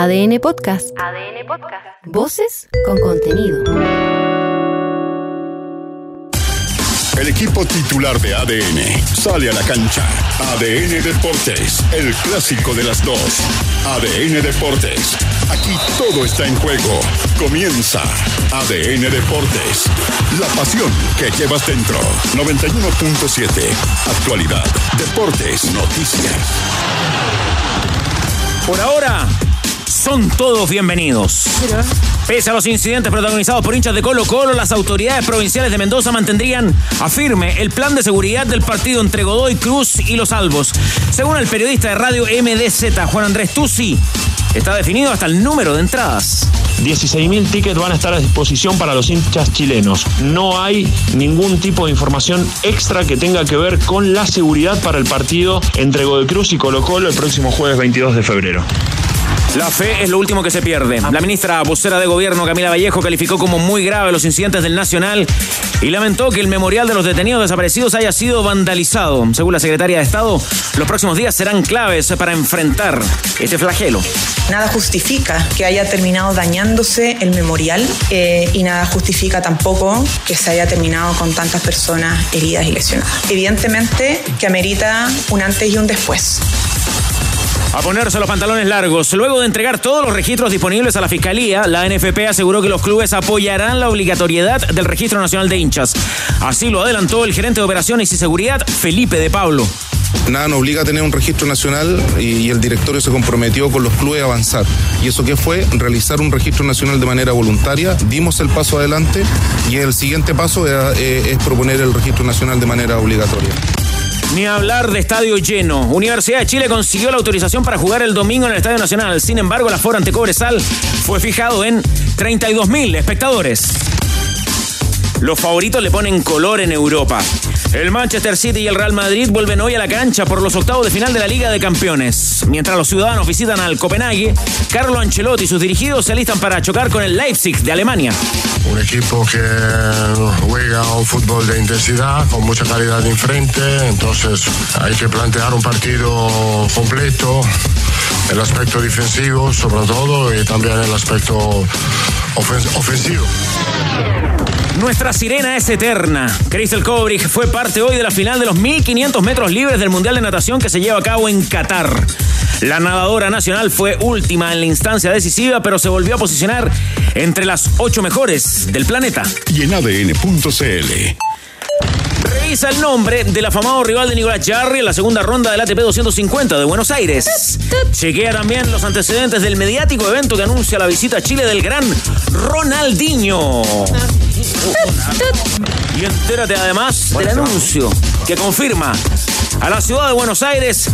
ADN Podcast. ADN Podcast. Voces con contenido. El equipo titular de ADN sale a la cancha. ADN Deportes, el clásico de las dos. ADN Deportes, aquí todo está en juego. Comienza ADN Deportes, la pasión que llevas dentro. 91.7, actualidad, deportes, noticias. Por ahora, son todos bienvenidos. Pese a los incidentes protagonizados por hinchas de Colo Colo, las autoridades provinciales de Mendoza mantendrían a firme el plan de seguridad del partido entre Godoy Cruz y los Albos. Según el periodista de radio MDZ, Juan Andrés Tusi, está definido hasta el número de entradas. 16.000 tickets van a estar a disposición para los hinchas chilenos. No hay ningún tipo de información extra que tenga que ver con la seguridad para el partido entre Godoy Cruz y Colo Colo el próximo jueves 22 de febrero. La fe es lo último que se pierde. La ministra vocera de gobierno, Camila Vallejo, calificó como muy grave los incidentes del Nacional y lamentó que el memorial de los detenidos desaparecidos haya sido vandalizado. Según la secretaria de Estado, los próximos días serán claves para enfrentar este flagelo. Nada justifica que haya terminado dañándose el memorial eh, y nada justifica tampoco que se haya terminado con tantas personas heridas y lesionadas. Evidentemente que amerita un antes y un después a ponerse los pantalones largos. Luego de entregar todos los registros disponibles a la Fiscalía, la NFP aseguró que los clubes apoyarán la obligatoriedad del Registro Nacional de Hinchas. Así lo adelantó el gerente de Operaciones y Seguridad, Felipe de Pablo. Nada nos obliga a tener un registro nacional y, el directorio se comprometió con los clubes a avanzar. ¿Y eso qué fue? Realizar un registro nacional de manera voluntaria. Dimos el paso adelante y el siguiente paso es proponer el registro nacional de manera obligatoria. Ni hablar de estadio lleno. Universidad de Chile consiguió la autorización para jugar el domingo en el Estadio Nacional. Sin embargo, el aforo ante Cobresal fue fijado en 32.000 espectadores. Los favoritos le ponen color en Europa. El Manchester City y el Real Madrid vuelven hoy a la cancha por los octavos de final de la Liga de Campeones. Mientras los ciudadanos visitan al Copenhague, Carlo Ancelotti y sus dirigidos se alistan para chocar con el Leipzig de Alemania. Un equipo que juega un fútbol de intensidad, con mucha calidad de enfrente, entonces hay que plantear un partido completo, el aspecto defensivo sobre todo y también el aspecto ofensivo. Nuestra sirena es eterna. Crystal Kobrich fue parte hoy de la final de los 1500 metros libres del Mundial de Natación que se lleva a cabo en Qatar. La nadadora nacional fue última en la instancia decisiva, pero se volvió a posicionar entre las ocho mejores del planeta. Y en ADN.cl. El nombre del afamado rival de Nicolás Jarry en la segunda ronda del ATP 250 de Buenos Aires. Chequea también los antecedentes del mediático evento que anuncia la visita a Chile del gran Ronaldinho. Y entérate además del anuncio que confirma a la ciudad de Buenos Aires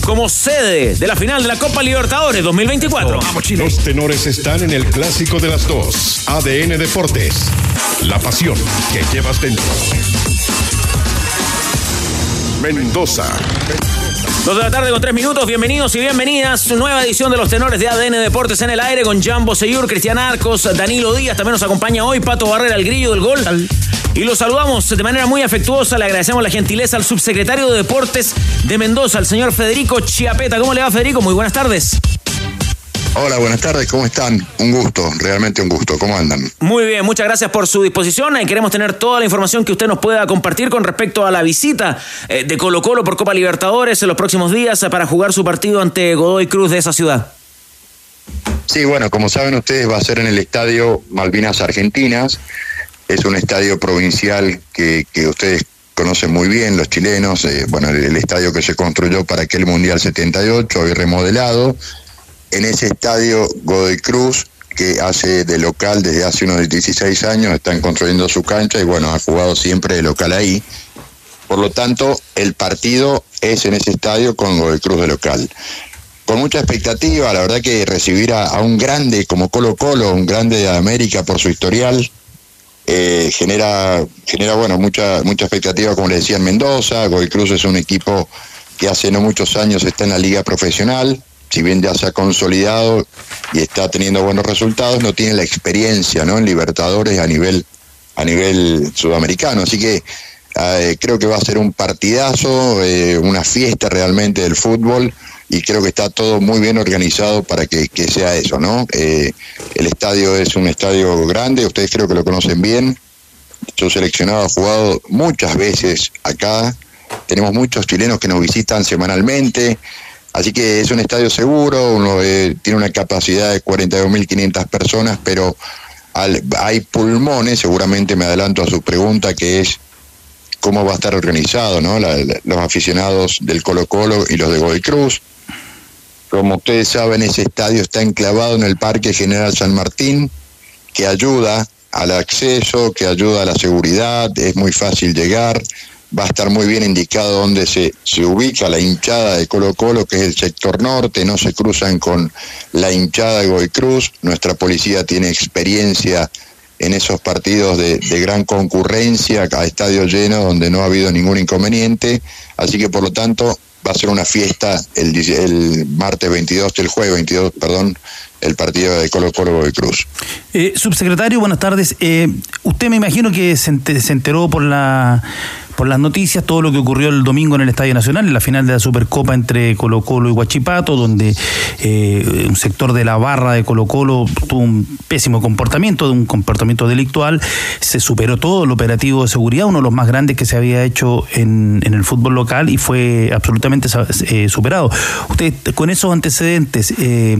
como sede de la final de la Copa Libertadores 2024. Los tenores están en el clásico de las dos. ADN Deportes. La pasión que llevas dentro. Mendoza. Dos de la tarde con tres minutos, bienvenidos y bienvenidas. Nueva edición de los tenores de ADN Deportes en el aire con Jambo Seyur, Cristian Arcos, Danilo Díaz. También nos acompaña hoy Pato Barrera, el grillo del gol. Y los saludamos de manera muy afectuosa. Le agradecemos la gentileza al subsecretario de Deportes de Mendoza, el señor Federico Chiapeta. ¿Cómo le va, Federico? Muy buenas tardes. Hola, buenas tardes, ¿cómo están? Un gusto, realmente un gusto, ¿cómo andan? Muy bien, muchas gracias por su disposición y queremos tener toda la información que usted nos pueda compartir con respecto a la visita eh, de Colo Colo por Copa Libertadores en los próximos días para jugar su partido ante Godoy Cruz de esa ciudad. Sí, bueno, como saben ustedes va a ser en el estadio Malvinas Argentinas, es un estadio provincial que, ustedes conocen muy bien los chilenos, eh, bueno, el, el, estadio que se construyó para aquel Mundial 78, hoy remodelado, en ese estadio Godoy Cruz, que hace de local desde hace unos 16 años, están construyendo su cancha y bueno, ha jugado siempre de local ahí. Por lo tanto, el partido es en ese estadio con Godoy Cruz de local. Con mucha expectativa, la verdad que recibir a, un grande como Colo Colo, un grande de América por su historial, eh, genera, genera bueno, mucha, mucha expectativa, como le decía en Mendoza. Godoy Cruz es un equipo que hace no muchos años está en la liga profesional, si bien ya se ha consolidado y está teniendo buenos resultados, no tiene la experiencia ¿no? en Libertadores a nivel, a nivel sudamericano. Así que eh, creo que va a ser un partidazo, eh, una fiesta realmente del fútbol. y creo que está todo muy bien organizado para que, sea eso, ¿no? Eh, el estadio es un estadio grande, ustedes creo que lo conocen bien. Yo seleccionado ha jugado muchas veces acá. Tenemos muchos chilenos que nos visitan semanalmente. Así que es un estadio seguro, uno eh, tiene una capacidad de 42.500 personas, pero hay pulmones, seguramente me adelanto a su pregunta, que es cómo va a estar organizado, ¿no? los aficionados del Colo Colo y los de Godoy Cruz. Como ustedes saben, ese estadio está enclavado en el Parque General San Martín, que ayuda al acceso, que ayuda a la seguridad, es muy fácil llegar, va a estar muy bien indicado dónde se, se ubica la hinchada de Colo Colo, que es el sector norte, no se cruzan con la hinchada de Goy Cruz, nuestra policía tiene experiencia en esos partidos de, de, gran concurrencia, a estadio lleno, donde no ha habido ningún inconveniente, así que por lo tanto va a ser una fiesta el, el martes 22, el jueves 22, perdón, el partido de Colo Colo de Cruz. Eh, subsecretario, buenas tardes. Eh, usted me imagino que se enteró por la por las noticias todo lo que ocurrió el domingo en el Estadio Nacional, en la final de la Supercopa entre Colo Colo y Huachipato, donde eh, un sector de la barra de Colo Colo tuvo un pésimo comportamiento, un comportamiento delictual, se superó todo el operativo de seguridad, uno de los más grandes que se había hecho en, el fútbol local y fue absolutamente eh, superado. Ustedes con esos antecedentes eh,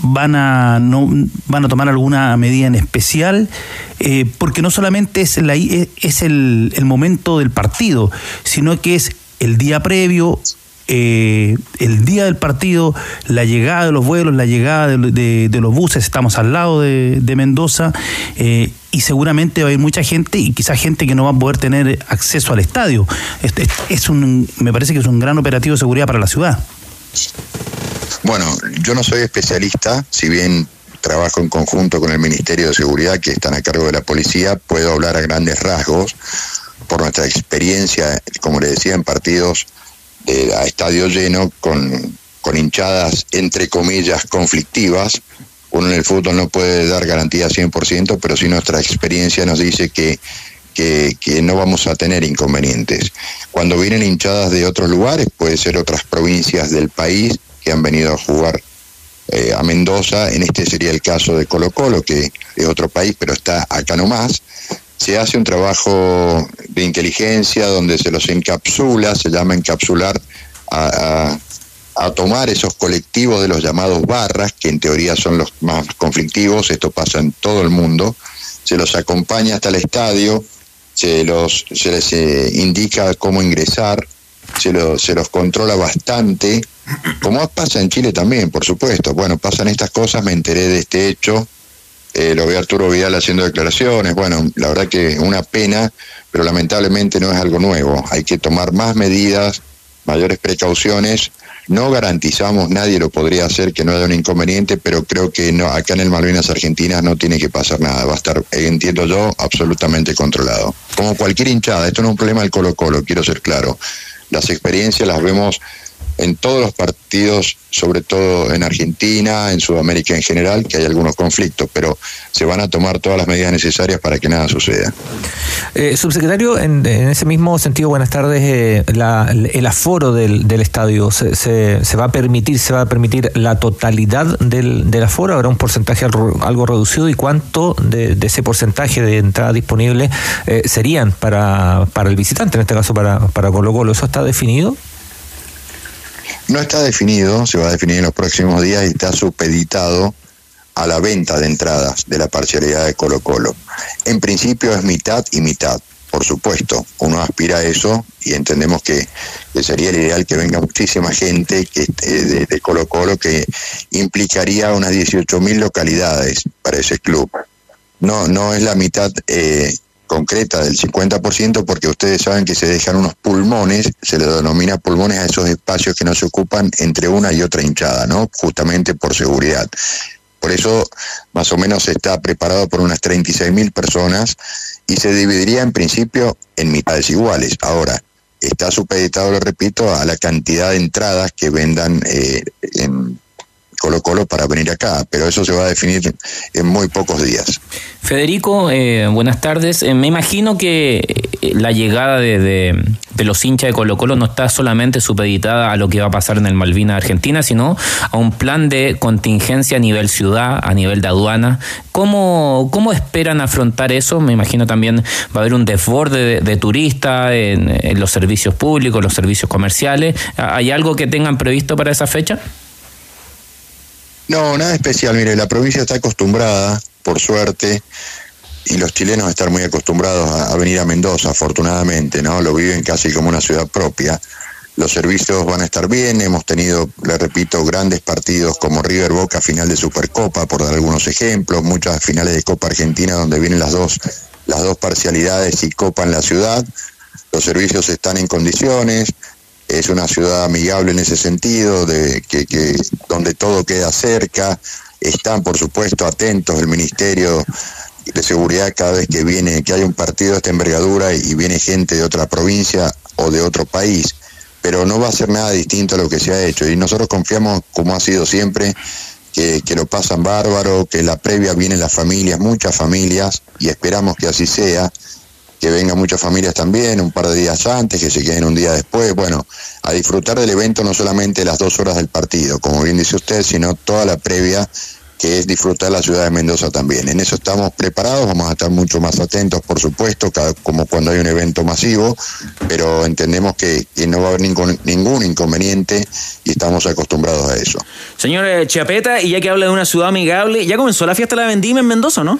van a no van a tomar alguna medida en especial porque no solamente es la es el, el momento del partido, sino que es el día previo, eh, el día del partido, la llegada de los vuelos, la llegada de, los buses, estamos al lado de, Mendoza eh, y seguramente va a haber mucha gente y quizás gente que no va a poder tener acceso al estadio. Este, es un, me parece que es un gran operativo de seguridad para la ciudad. Bueno, yo no soy especialista, si bien trabajo en conjunto con el Ministerio de Seguridad que están a cargo de la policía, puedo hablar a grandes rasgos por nuestra experiencia, como le decía, en partidos de, a estadio lleno con, con hinchadas entre comillas conflictivas. Uno en el fútbol no puede dar garantía 100%, pero sí nuestra experiencia nos dice que, que, que, no vamos a tener inconvenientes. Cuando vienen hinchadas de otros lugares, puede ser otras provincias del país que han venido a jugar eh, a Mendoza, en este sería el caso de Colo Colo, que es otro país, pero está acá nomás, se hace un trabajo de inteligencia donde se los encapsula, se llama encapsular a, tomar esos colectivos de los llamados barras, que en teoría son los más conflictivos, esto pasa en todo el mundo, se los acompaña hasta el estadio, se, los, se les eh, indica cómo ingresar, se, se los controla bastante, como pasa en Chile también, por supuesto. Bueno, pasan estas cosas, me enteré de este hecho, eh, lo ve Arturo Vidal haciendo declaraciones, bueno, la verdad que una pena, pero lamentablemente no es algo nuevo, hay que tomar más medidas, mayores precauciones, no garantizamos, nadie lo podría hacer que no haya un inconveniente, pero creo que no, acá en el Malvinas Argentinas no tiene que pasar nada, va a estar, entiendo yo, absolutamente controlado. Como cualquier hinchada, esto no es un problema del Colo Colo, quiero ser claro, las experiencias las vemos en todos los partidos, sobre todo en Argentina, en Sudamérica en general, que hay algunos conflictos, pero se van a tomar todas las medidas necesarias para que nada suceda. Eh, subsecretario, en, ese mismo sentido, buenas tardes, eh, el aforo del, estadio, ¿se, se, va a permitir se va a permitir la totalidad del, del aforo? ¿Habrá un porcentaje algo, reducido? ¿Y cuánto de, ese porcentaje de entrada disponible eh, serían para, para el visitante, en este caso para, para Colo Colo? ¿Eso está definido? No está definido, se va a definir en los próximos días y está supeditado a la venta de entradas de la parcialidad de Colo Colo. En principio es mitad y mitad, por supuesto. Uno aspira a eso y entendemos que, sería el ideal que venga muchísima gente que, de, de Colo Colo que implicaría unas 18 mil localidades para ese club. No, no es la mitad eh, concreta del 50% porque ustedes saben que se dejan unos pulmones, se le denomina pulmones a esos espacios que no se ocupan entre una y otra hinchada, ¿no? Justamente por seguridad. Por eso más o menos está preparado por unas 36 mil personas y se dividiría en principio en mitades iguales. Ahora, está supeditado, lo repito, a la cantidad de entradas que vendan eh, en Colo Colo para venir acá, pero eso se va a definir en muy pocos días. Federico, eh, buenas tardes. Eh, me imagino que eh, la llegada de, los hinchas de Colo Colo no está solamente supeditada a lo que va a pasar en el Malvina Argentina, sino a un plan de contingencia a nivel ciudad, a nivel de aduana. ¿Cómo, cómo esperan afrontar eso? Me imagino también va a haber un desborde de, turistas en, en los servicios públicos, los servicios comerciales. ¿Hay algo que tengan previsto para esa fecha? No, nada especial. Mire, la provincia está acostumbrada, por suerte, y los chilenos están muy acostumbrados a, venir a Mendoza, afortunadamente, ¿no? Lo viven casi como una ciudad propia. Los servicios van a estar bien, hemos tenido, le repito, grandes partidos como River Boca final de Supercopa, por dar algunos ejemplos, muchas finales de Copa Argentina donde vienen las dos, las dos parcialidades y Copa en la ciudad. Los servicios están en condiciones, es una ciudad amigable en ese sentido, de que, que donde todo queda cerca, están por supuesto atentos el Ministerio de Seguridad cada vez que viene, que hay un partido de esta envergadura y viene gente de otra provincia o de otro país, pero no va a ser nada distinto a lo que se ha hecho. Y nosotros confiamos, como ha sido siempre, que, que lo pasan bárbaro, que la previa vienen las familias, muchas familias, y esperamos que así sea, que vengan muchas familias también, un par de días antes, que se queden un día después, bueno, a disfrutar del evento no solamente las dos horas del partido, como bien dice usted, sino toda la previa que es disfrutar la ciudad de Mendoza también. En eso estamos preparados, vamos a estar mucho más atentos, por supuesto, como cuando hay un evento masivo, pero entendemos que, no va a haber ningún, ningún, inconveniente y estamos acostumbrados a eso. Señor eh, Chiapeta, y ya que habla de una ciudad amigable, ya comenzó la fiesta de la vendimia en Mendoza, ¿no?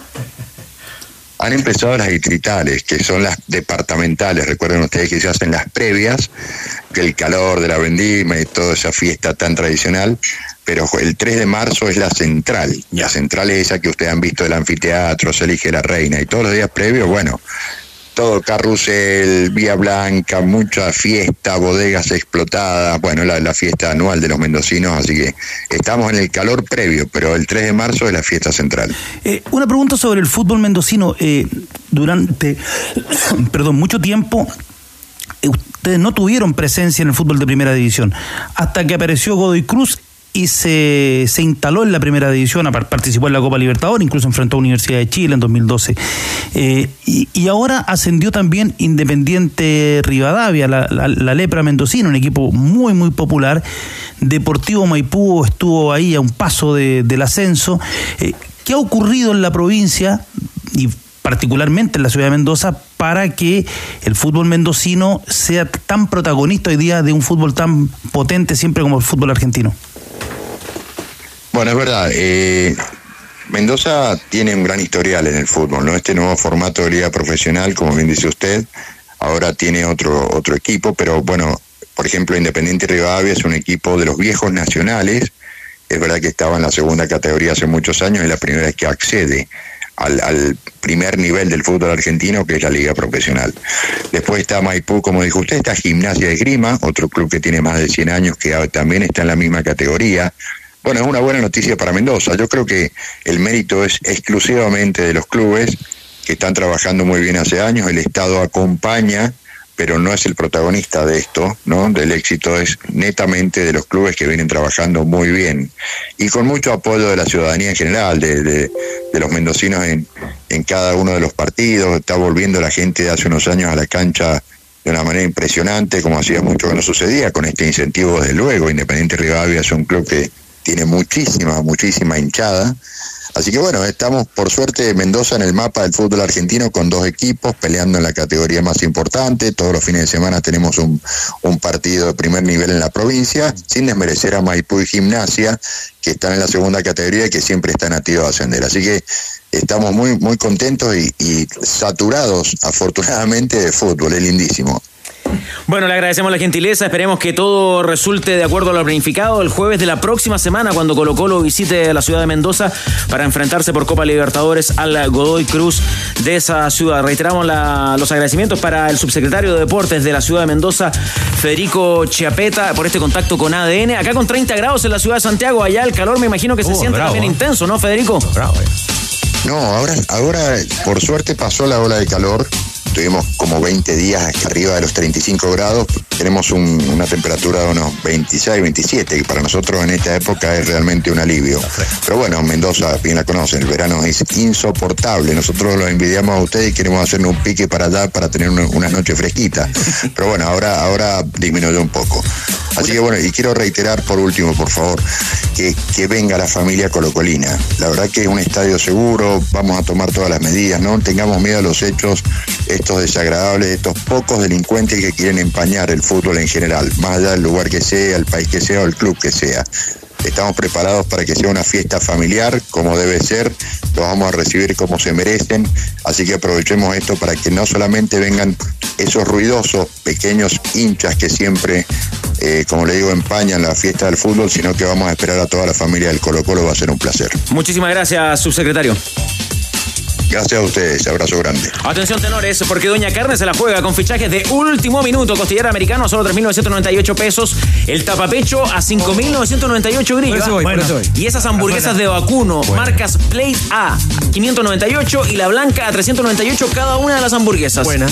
Han empezado las distritales, que son las departamentales. Recuerden ustedes que se hacen las previas, que el calor de la vendimia y toda esa fiesta tan tradicional. Pero el 3 de marzo es la central. La central es esa que ustedes han visto del anfiteatro, se elige la reina. Y todos los días previos, bueno, todo carrusel, Vía Blanca, mucha fiesta, bodegas explotadas, bueno, la, fiesta anual de los mendocinos, así que estamos en el calor previo, pero el 3 de marzo es la fiesta central. Eh, una pregunta sobre el fútbol mendocino. Eh, durante, perdón, mucho tiempo eh, ustedes no tuvieron presencia en el fútbol de primera división, hasta que apareció Godoy Cruz y se, se instaló en la primera división, participó en la Copa Libertadores, incluso enfrentó a Universidad de Chile en 2012. Eh, y, ahora ascendió también Independiente Rivadavia, la, la, Lepra Mendocina, un equipo muy, muy popular. Deportivo Maipú estuvo ahí a un paso del ascenso. Eh, ¿Qué ha ocurrido en la provincia y particularmente en la ciudad de Mendoza, para que el fútbol mendocino sea tan protagonista hoy día de un fútbol tan potente siempre como el fútbol argentino? Bueno, es verdad. Eh, Mendoza tiene un gran historial en el fútbol, ¿no? Este nuevo formato de liga profesional, como bien dice usted, ahora tiene otro, otro equipo, pero bueno, por ejemplo, Independiente Rivadavia es un equipo de los viejos nacionales. Es verdad que estaba en la segunda categoría hace muchos años, es la primera vez que accede al, al, primer nivel del fútbol argentino, que es la liga profesional. Después está Maipú, como dijo usted, está Gimnasia de Grima, otro club que tiene más de 100 años, que también está en la misma categoría. Bueno, es una buena noticia para Mendoza. Yo creo que el mérito es exclusivamente de los clubes que están trabajando muy bien hace años. El Estado acompaña, pero no es el protagonista de esto, ¿no? Del éxito es netamente de los clubes que vienen trabajando muy bien y con mucho apoyo de la ciudadanía en general, de, de, los mendocinos en, en cada uno de los partidos. Está volviendo la gente de hace unos años a la cancha de una manera impresionante, como hacía mucho que no sucedía, con este incentivo, desde luego. Independiente Rivadavia es un club que tiene muchísima, muchísima hinchada. Así que bueno, estamos por suerte Mendoza en el mapa del fútbol argentino con dos equipos peleando en la categoría más importante. Todos los fines de semana tenemos un, un partido de primer nivel en la provincia, sin desmerecer a Maipú y Gimnasia, que están en la segunda categoría y que siempre están activos a ascender. Así que estamos muy, muy contentos y, y saturados, afortunadamente, de fútbol. Es lindísimo. Bueno, le agradecemos la gentileza. Esperemos que todo resulte de acuerdo a lo planificado el jueves de la próxima semana, cuando Colo Colo visite la ciudad de Mendoza para enfrentarse por Copa Libertadores al Godoy Cruz de esa ciudad. Reiteramos los agradecimientos para el subsecretario de Deportes de la ciudad de Mendoza, Federico Chiapeta, por este contacto con ADN. Acá con 30 grados en la ciudad de Santiago, allá el calor me imagino que se siente también ¿eh? intenso, ¿no, Federico? Bravo, eh. No, ahora, ahora por suerte pasó la ola de calor Tuvimos como 20 días arriba de los 35 grados, tenemos una temperatura de unos 26, 27, y para nosotros en esta época es realmente un alivio. Pero bueno, Mendoza, bien la conocen, el verano es insoportable. Nosotros lo envidiamos a ustedes y queremos hacernos un pique para allá para tener una, una noche fresquita. Pero bueno, ahora, ahora disminuyó un poco. Así que bueno, y quiero reiterar por último, por favor, que, que venga la familia colocolina. La verdad que es un estadio seguro, vamos a tomar todas las medidas, no tengamos miedo a los hechos, estos desagradables, estos pocos delincuentes que quieren empañar el fútbol en general, más allá del lugar que sea, el país que sea o el club que sea. Estamos preparados para que sea una fiesta familiar, como debe ser, los vamos a recibir como se merecen, así que aprovechemos esto para que no solamente vengan esos ruidosos pequeños hinchas que siempre, eh, como le digo, empañan la fiesta del fútbol, sino que vamos a esperar a toda la familia del Colo Colo, va a ser un placer. Muchísimas gracias, subsecretario. Gracias a ustedes, abrazo grande. Atención tenores, porque Doña Carne se la juega con fichajes de último minuto. Costillera americano a solo 3.998 pesos. El tapapecho a 5.998 grillos. Y esas hamburguesas de vacuno, marcas Plate A, 598 y la blanca a 398 cada una de las hamburguesas. Buena.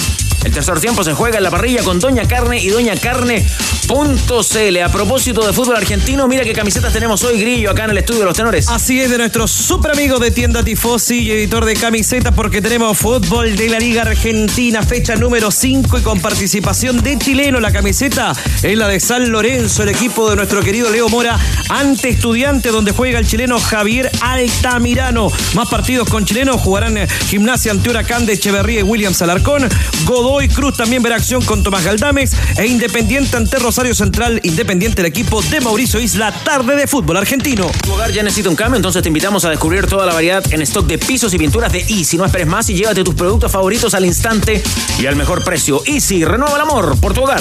El tercer tiempo se juega en la parrilla con Doña Carne y Doña Carne.cl. A propósito de fútbol argentino, mira qué camisetas tenemos hoy, Grillo, acá en el estudio de los tenores. Así es, de nuestro super amigo de tienda Tifosi y editor de camisetas, porque tenemos fútbol de la Liga Argentina, fecha número 5 y con participación de chileno. La camiseta es la de San Lorenzo, el equipo de nuestro querido Leo Mora, ante estudiante, donde juega el chileno Javier Altamirano. Más partidos con chilenos jugarán Gimnasia ante Huracán de Echeverría y Williams Alarcón. Godó Hoy Cruz también verá acción con Tomás Galdames e Independiente ante Rosario Central, Independiente el equipo de Mauricio Isla, tarde de fútbol argentino. Tu hogar ya necesita un cambio, entonces te invitamos a descubrir toda la variedad en stock de pisos y pinturas de Easy. No esperes más y llévate tus productos favoritos al instante y al mejor precio. Easy, renueva el amor por tu hogar.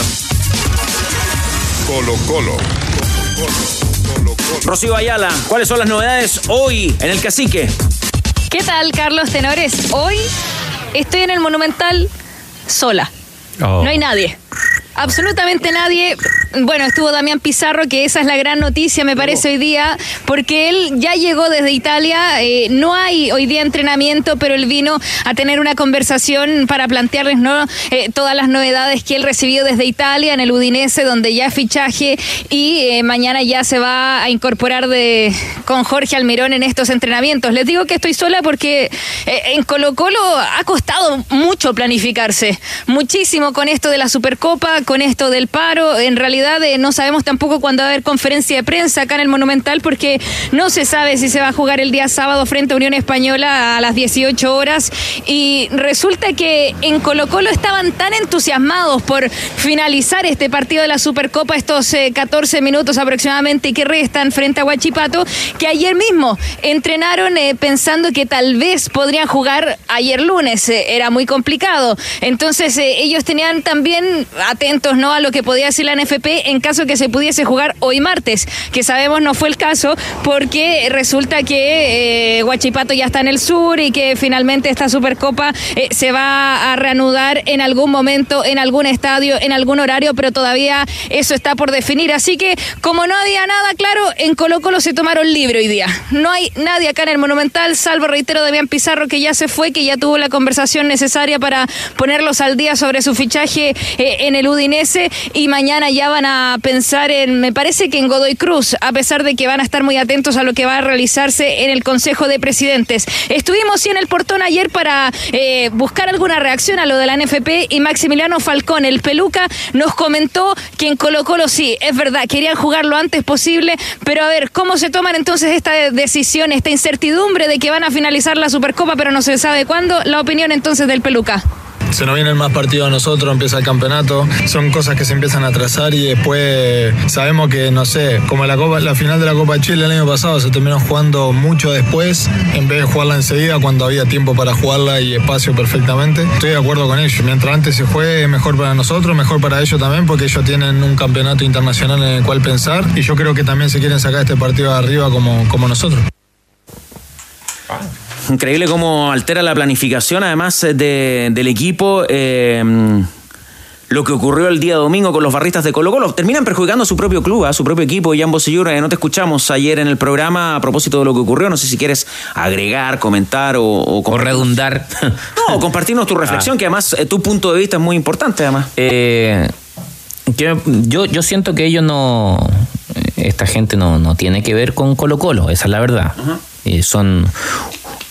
Colo Colo. Rocío Ayala, ¿cuáles son las novedades hoy en el Cacique? ¿Qué tal, Carlos Tenores? Hoy estoy en el Monumental sola. Oh. No hay nadie. Absolutamente nadie. Bueno, estuvo Damián Pizarro, que esa es la gran noticia, me parece, hoy día, porque él ya llegó desde Italia. eh, no hay hoy día entrenamiento, pero él vino a tener una conversación para plantearles ¿no? Eh, todas las novedades que él recibió desde Italia, en el Udinese, donde ya fichaje, y eh, mañana ya se va a incorporar de, con Jorge Almirón en estos entrenamientos. Les digo que estoy sola porque en Colo Colo ha costado mucho planificarse, muchísimo con esto de la Supercopa, con esto del paro. En realidad eh, no sabemos tampoco cuándo va a haber conferencia de prensa acá en el Monumental porque no se sabe si se va a jugar el día sábado frente a Unión Española a las 18 horas. Y resulta que en Colo Colo estaban tan entusiasmados por finalizar este partido de la Supercopa, estos eh, 14 minutos aproximadamente que restan frente a Huachipato, que ayer mismo entrenaron eh, pensando que tal vez podrían jugar ayer lunes. Eh, era muy complicado. Entonces eh, ellos tenían también ¿no? a lo que podía hacer la NFP en caso que se pudiese jugar hoy martes, que sabemos no fue el caso porque resulta que eh, Huachipato ya está en el sur y que finalmente esta Supercopa eh, se va a reanudar en algún momento, en algún estadio, en algún horario, pero todavía eso está por definir. Así que como no había nada claro, en Colo Colo se tomaron libre hoy día. No hay nadie acá en el Monumental, salvo, reitero, Damián Pizarro, que ya se fue, que ya tuvo la conversación necesaria para ponerlos al día sobre su fichaje eh, en el Y mañana ya van a pensar en, me parece que en Godoy Cruz, a pesar de que van a estar muy atentos a lo que va a realizarse en el Consejo de Presidentes. Estuvimos sí en el portón ayer para eh, buscar alguna reacción a lo de la NFP y Maximiliano Falcón, el peluca, nos comentó que en Colo sí, es verdad, querían jugar lo antes posible, pero a ver, ¿cómo se toman entonces esta decisión, esta incertidumbre de que van a finalizar la Supercopa, pero no se sabe cuándo? La opinión entonces del peluca. Se nos vienen más partidos a nosotros, empieza el campeonato, son cosas que se empiezan a trazar y después sabemos que, no sé, como la, Copa, la final de la Copa de Chile el año pasado se terminó jugando mucho después, en vez de jugarla enseguida cuando había tiempo para jugarla y espacio perfectamente. Estoy de acuerdo con ellos, mientras antes se juegue mejor para nosotros, mejor para ellos también, porque ellos tienen un campeonato internacional en el cual pensar y yo creo que también se quieren sacar este partido de arriba como, como nosotros. Increíble cómo altera la planificación, además eh, de- del equipo. eh, lo que ocurrió el día domingo con los barristas de Colo Colo. Terminan perjudicando a su propio club, a su propio equipo. Jan Bosellur, eh, no te escuchamos ayer en el programa a propósito de lo que ocurrió. No sé si quieres agregar, comentar o... O, redundar. No, o compartirnos tu reflexión, que además eh, tu punto de vista es muy importante, además. Eh, que yo, yo siento que ellos no, esta gente no, no tiene que ver con Colo Colo, esa es la verdad. Eh, son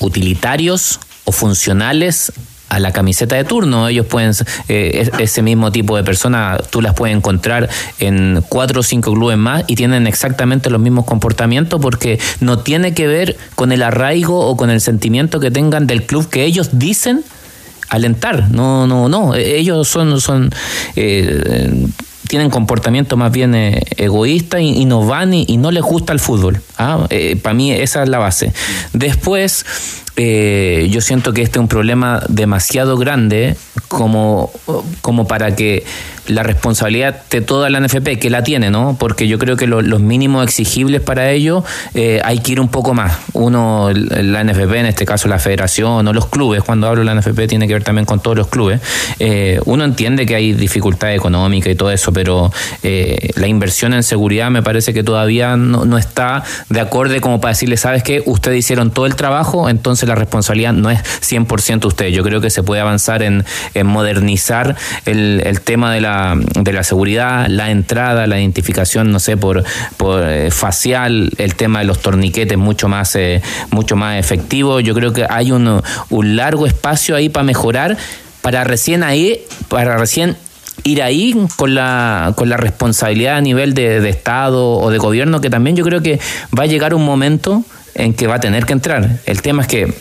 utilitarios o funcionales a la camiseta de turno. Ellos pueden, eh, ese mismo tipo de personas, tú las puedes encontrar en cuatro o cinco clubes más y tienen exactamente los mismos comportamientos porque no tiene que ver con el arraigo o con el sentimiento que tengan del club que ellos dicen alentar. No, no, no. Ellos son, son eh, tienen comportamiento más bien eh, egoísta y, no van y, no les gusta el fútbol. ¿ah? Para mí esa es la base. Después eh, yo siento que este es un problema demasiado grande como, como para que la responsabilidad de toda la NFP, que la tiene, ¿no? Porque yo creo que los mínimos exigibles para ello eh, hay que ir un poco más. Uno, la NFP, en este caso la federación o los clubes, cuando hablo de la NFP tiene que ver también con todos los clubes. Eh, uno entiende que hay dificultad económica y todo eso, pero la inversión en seguridad me parece que todavía no, no está de acorde como para decirle, ¿sabes qué? Ustedes hicieron todo el trabajo, entonces la responsabilidad no es 100% usted. Yo creo que se puede avanzar en, modernizar el, tema de la, de la seguridad, la entrada, la identificación, no sé, por, eh, facial, el tema de los torniquetes mucho más, eh, mucho más efectivo. Yo creo que hay un, un largo espacio ahí para mejorar, para recién ahí, para recién ir ahí con la, con la responsabilidad a nivel de, Estado o de gobierno, que también yo creo que va a llegar un momento en que va a tener que entrar. El tema es que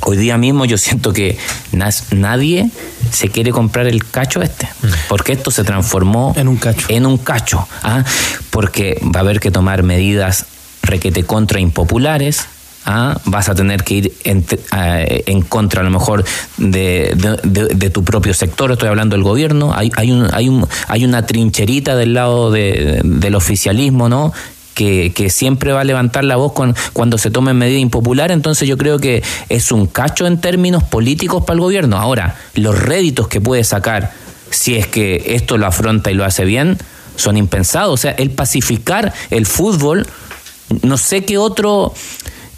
hoy día mismo yo siento que nadie se quiere comprar el cacho este, mm. porque esto se transformó en un cacho. En un cacho, ¿ah? porque va a haber que tomar medidas requete contra impopulares, ¿Ah? vas a tener que ir en, en, contra a lo mejor de, de, tu propio sector, estoy hablando del gobierno, hay, hay, un, hay, un, hay una trincherita del lado del oficialismo, ¿no? Que, siempre va a levantar la voz con, cuando se tomen medidas impopulares, entonces yo creo que es un cacho en términos políticos para el gobierno. Ahora, los réditos que puede sacar si es que esto lo afronta y lo hace bien, son impensados. O sea, el pacificar el fútbol, no sé qué otro,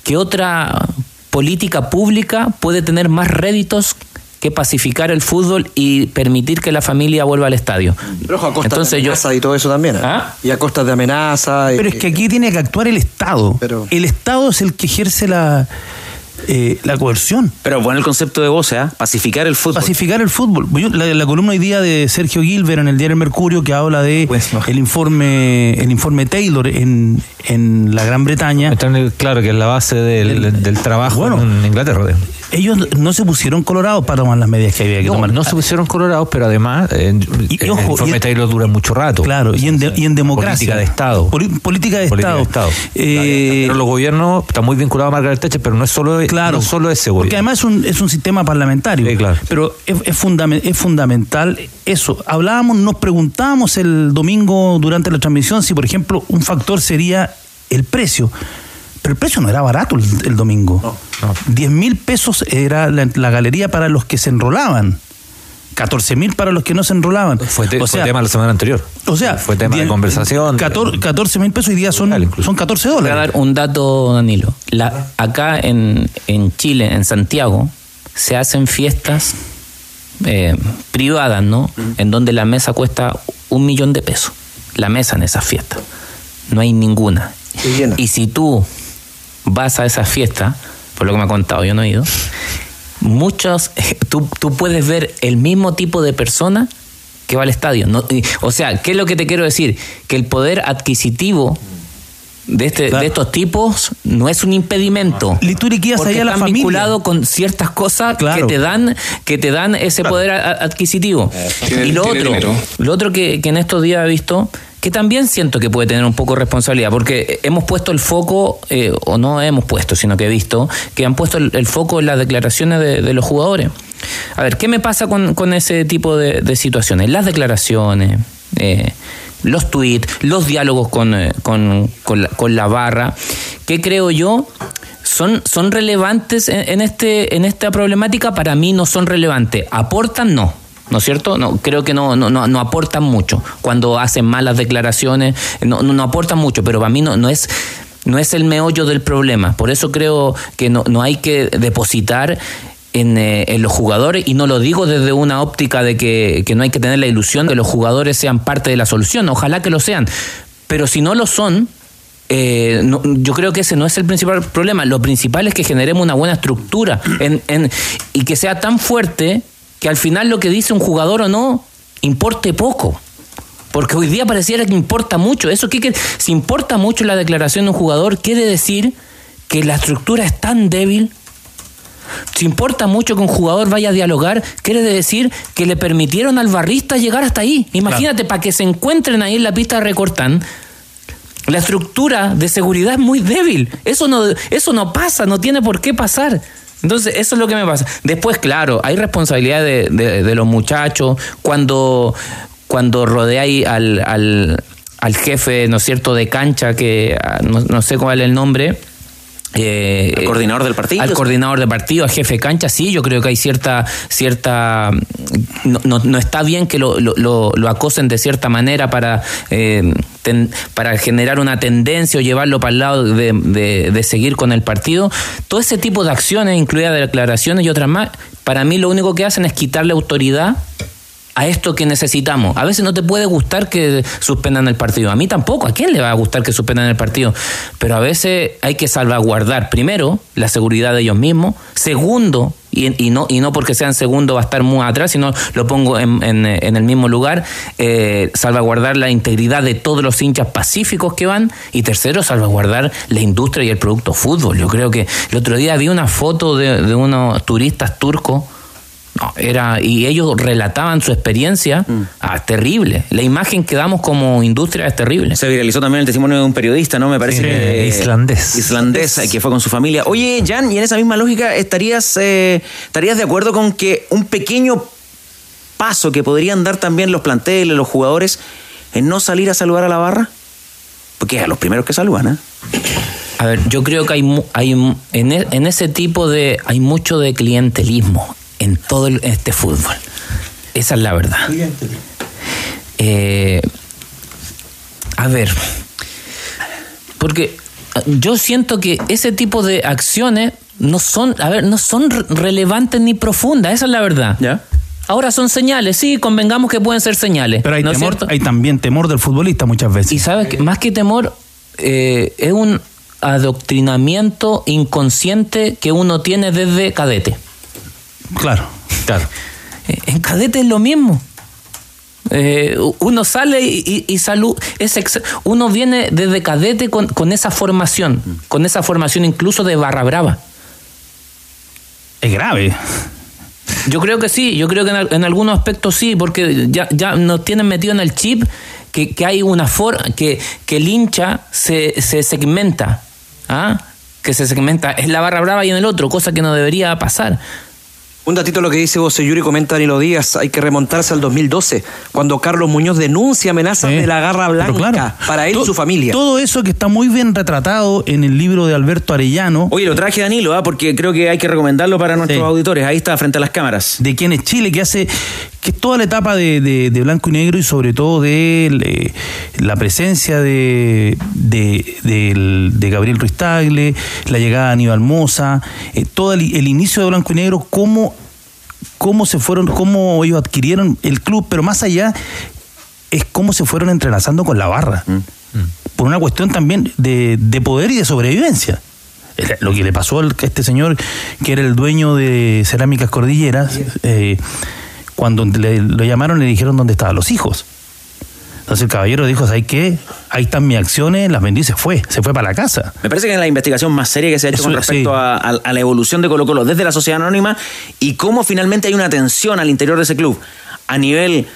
qué otra política pública puede tener más réditos que pacificar el fútbol y permitir que la familia vuelva al estadio. Pero a costa de amenaza y todo eso también. ¿eh? ¿Ah? Y a costa de amenaza. Pero es que aquí tiene que actuar el Estado. El Estado es el que ejerce la, eh, la coerción. Pero bueno el concepto de voz, ¿eh? pacificar el fútbol. Pacificar el fútbol. La, columna hoy día de Sergio Gilbert en el diario Mercurio que habla de pues, el informe el informe Taylor en, en la Gran Bretaña. claro que es la base del, del trabajo en Inglaterra ellos no se pusieron colorados para tomar las medidas que había que tomar. No se pusieron colorados, pero además eh, y, el informe Taylor dura mucho rato. Claro, y en, y en democracia. Política de Estado. política de Estado. Eh, pero los gobiernos está muy vinculado a Margaret Thatcher, pero no es solo, claro, no solo ese gobierno. Porque además es un, es un sistema parlamentario. Claro. Pero es, es, es fundamental eso. Hablábamos, nos preguntábamos el domingo durante la transmisión si, por ejemplo, un factor sería el precio. Pero el precio no era barato el, domingo. No, 10 mil pesos era la, galería para los que se enrolaban. 14 mil para los que no se enrolaban. Fue, tema la semana anterior. O sea, fue tema de conversación. 14 mil pesos hoy día son, son 14 dólares. Voy a dar un dato, Danilo. La, acá en, en Chile, en Santiago, se hacen fiestas eh, privadas, ¿no? En donde la mesa cuesta un millón de pesos. La mesa en esas fiestas. No hay ninguna. Y si tú vas a esa fiesta, por lo que me ha contado, yo no he ido, muchos, tú, tú puedes ver el mismo tipo de persona que va al estadio. o sea, ¿qué es lo que te quiero decir? Que el poder adquisitivo de, este, de estos tipos no es un impedimento. porque están vinculados con ciertas cosas que te dan que te dan ese poder adquisitivo. Eh, y lo otro, lo otro que, que en estos días he visto que también siento que puede tener un poco de responsabilidad, porque hemos puesto el foco, eh, o no hemos puesto, sino que he visto, que han puesto el, foco en las declaraciones de, los jugadores. A ver, ¿qué me pasa con, ese tipo de, situaciones? Las declaraciones, eh, los tweets, los diálogos con, eh, con, la, con, la, barra, que creo yo son, son relevantes en, en, este, en esta problemática, para mí no son relevantes. ¿Aportan? No ¿no es cierto? No, creo que no, no, no, aportan mucho. Cuando hacen malas declaraciones, no, no, aportan mucho, pero para mí no, no es no es el meollo del problema. Por eso creo que no, no hay que depositar en, eh, en los jugadores, y no lo digo desde una óptica de que, que no hay que tener la ilusión de que los jugadores sean parte de la solución, ojalá que lo sean, pero si no lo son, eh, no- yo creo que ese no es el principal problema. Lo principal es que generemos una buena estructura en, en- y que sea tan fuerte que al final lo que dice un jugador o no importe poco. Porque hoy día pareciera que importa mucho. Eso que, que si importa mucho la declaración de un jugador, quiere decir que la estructura es tan débil. Si importa mucho que un jugador vaya a dialogar, quiere decir que le permitieron al barrista llegar hasta ahí. Imagínate, para que se encuentren ahí en la pista de recortán, la estructura de seguridad es muy débil. Eso no, eso no pasa, no tiene por qué pasar. Entonces, eso es lo que me pasa. Después, claro, hay responsabilidad de, de- de los muchachos. Cuando, cuando rodeáis al, al, al jefe, ¿no es cierto?, de cancha, que ah, no, no sé cuál es el nombre. Eh, Al coordinador del partido. Al coordinador de partido, al jefe de cancha, sí, yo creo que hay cierta, cierta no, no, no está bien que lo, lo, lo- lo acosen de cierta manera para, eh, ten- para generar una tendencia o llevarlo para el lado de, de- de seguir con el partido. Todo ese tipo de acciones, incluidas declaraciones y otras más, para mí lo único que hacen es quitarle autoridad a esto que necesitamos. A veces no te puede gustar que suspendan el partido. A mí tampoco. ¿A quién le va a gustar que suspendan el partido? Pero a veces hay que salvaguardar, primero, la seguridad de ellos mismos. Segundo, y, y no, y no porque sean segundo va a estar muy atrás, sino lo pongo en, en- en el mismo lugar, eh, salvaguardar la integridad de todos los hinchas pacíficos que van. Y tercero, salvaguardar la industria y el producto fútbol. Yo creo que el otro día vi una foto de, de unos turistas turcos no, era, y ellos relataban su experiencia. Ah, terrible. La imagen que damos como industria es terrible. Se viralizó también el testimonio de un periodista, ¿no? Me parece Sí, que. islandés. Islandés, eh, que fue con su familia. Oye, Jan, y en esa misma lógica, ¿estarías, eh, ¿estarías de acuerdo con que un pequeño paso que podrían dar también los planteles, los jugadores, en no salir a saludar a la barra? Porque es a los primeros que saludan, ¿eh? A ver, yo creo que hay, hay en, e- en ese tipo de. hay mucho de clientelismo en todo el- este fútbol. Esa es la verdad. Eh, a ver. Porque ah, yo siento que ese tipo de acciones no son, a ver, no son re- relevantes ni profundas, esa es la verdad. ¿Ya? Ahora son señales, sí, convengamos que pueden ser señales. Pero hay, ¿no es temor, hay también temor del futbolista muchas veces. Y sabes que más que temor, eh, es un adoctrinamiento inconsciente que uno tiene desde cadete. Claro. Claro. En cadete es lo mismo. Eh, uno sale y, y- y salud, es ex- uno viene desde cadete con, con esa formación, con esa formación incluso de barra brava. Es grave. Yo creo que sí, yo creo que en, al- en algunos aspectos sí, porque ya, ya nos tienen metido en el chip que, que hay una forma, que, que el hincha se, se segmenta, ¿ah? que se segmenta, es la barra brava y en el otro, cosa que no debería pasar. Un datito lo que dice José Yuri, comenta Danilo Díaz, hay que remontarse al 2012, cuando Carlos Muñoz denuncia amenazas de la garra blanca claro, para él y su familia. Todo eso que está muy bien retratado en el libro de Alberto Arellano. Oye, lo traje Danilo, ¿ah? porque creo que hay que recomendarlo para nuestros Sí. auditores. Ahí está, frente a las cámaras. de quién es Chile, que hace que es toda la etapa de, de- de blanco y negro y sobre todo de eh, la presencia de, de, Gabriel Ruiz Tagle, la llegada de Aníbal Moza, eh, todo el, el inicio de blanco y negro, cómo, cómo se fueron, cómo ellos adquirieron el club, pero más allá es cómo se fueron entrelazando con la barra. Por una cuestión también de, de poder y de sobrevivencia. Eh, Lo que le pasó a este señor, que era el dueño de Cerámicas Cordilleras, eh, cuando le, lo llamaron le dijeron dónde estaban los hijos. Entonces el caballero dijo, ¿sabes qué? Ahí están mis acciones, las vendí y se fue, se fue para la casa. Me parece que es la investigación más seria que se ha hecho Eso, con respecto sí. a, a- a la evolución de Colo Colo desde la sociedad anónima y cómo finalmente hay una tensión al interior de ese club a nivel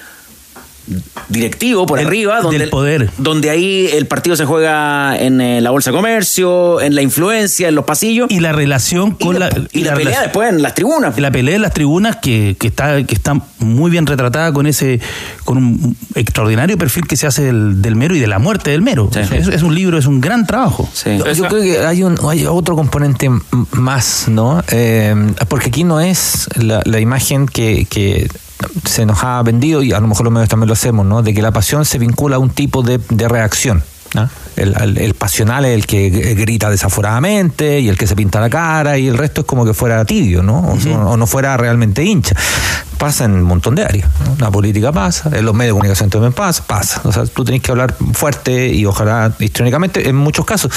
directivo por Del- arriba donde del poder. donde ahí el partido se juega en eh, la bolsa de comercio en la influencia en los pasillos. Y la relación con la... y la, pelea relación- después en las tribunas. La pelea en las tribunas que, que está que está muy bien retratada con ese con un extraordinario perfil que se hace del, del mero y de la muerte del mero. Es, es un libro es un gran trabajo. Yo, yo creo que hay, un, hay otro componente más, ¿no? Eh, porque aquí no es la, la imagen que, que se nos ha vendido, y a lo mejor los medios también lo hacemos, ¿no? De que la pasión se vincula a un tipo de, de reacción. El, el- el pasional es el que grita desaforadamente y el que se pinta la cara y el resto es como que fuera tibio, ¿no? O, o no fuera realmente hincha. Pasa en un montón de áreas. ¿no? La política pasa, en los medios de comunicación también pasa, pasa. O sea, tú tenés que hablar fuerte y ojalá históricamente, en muchos casos.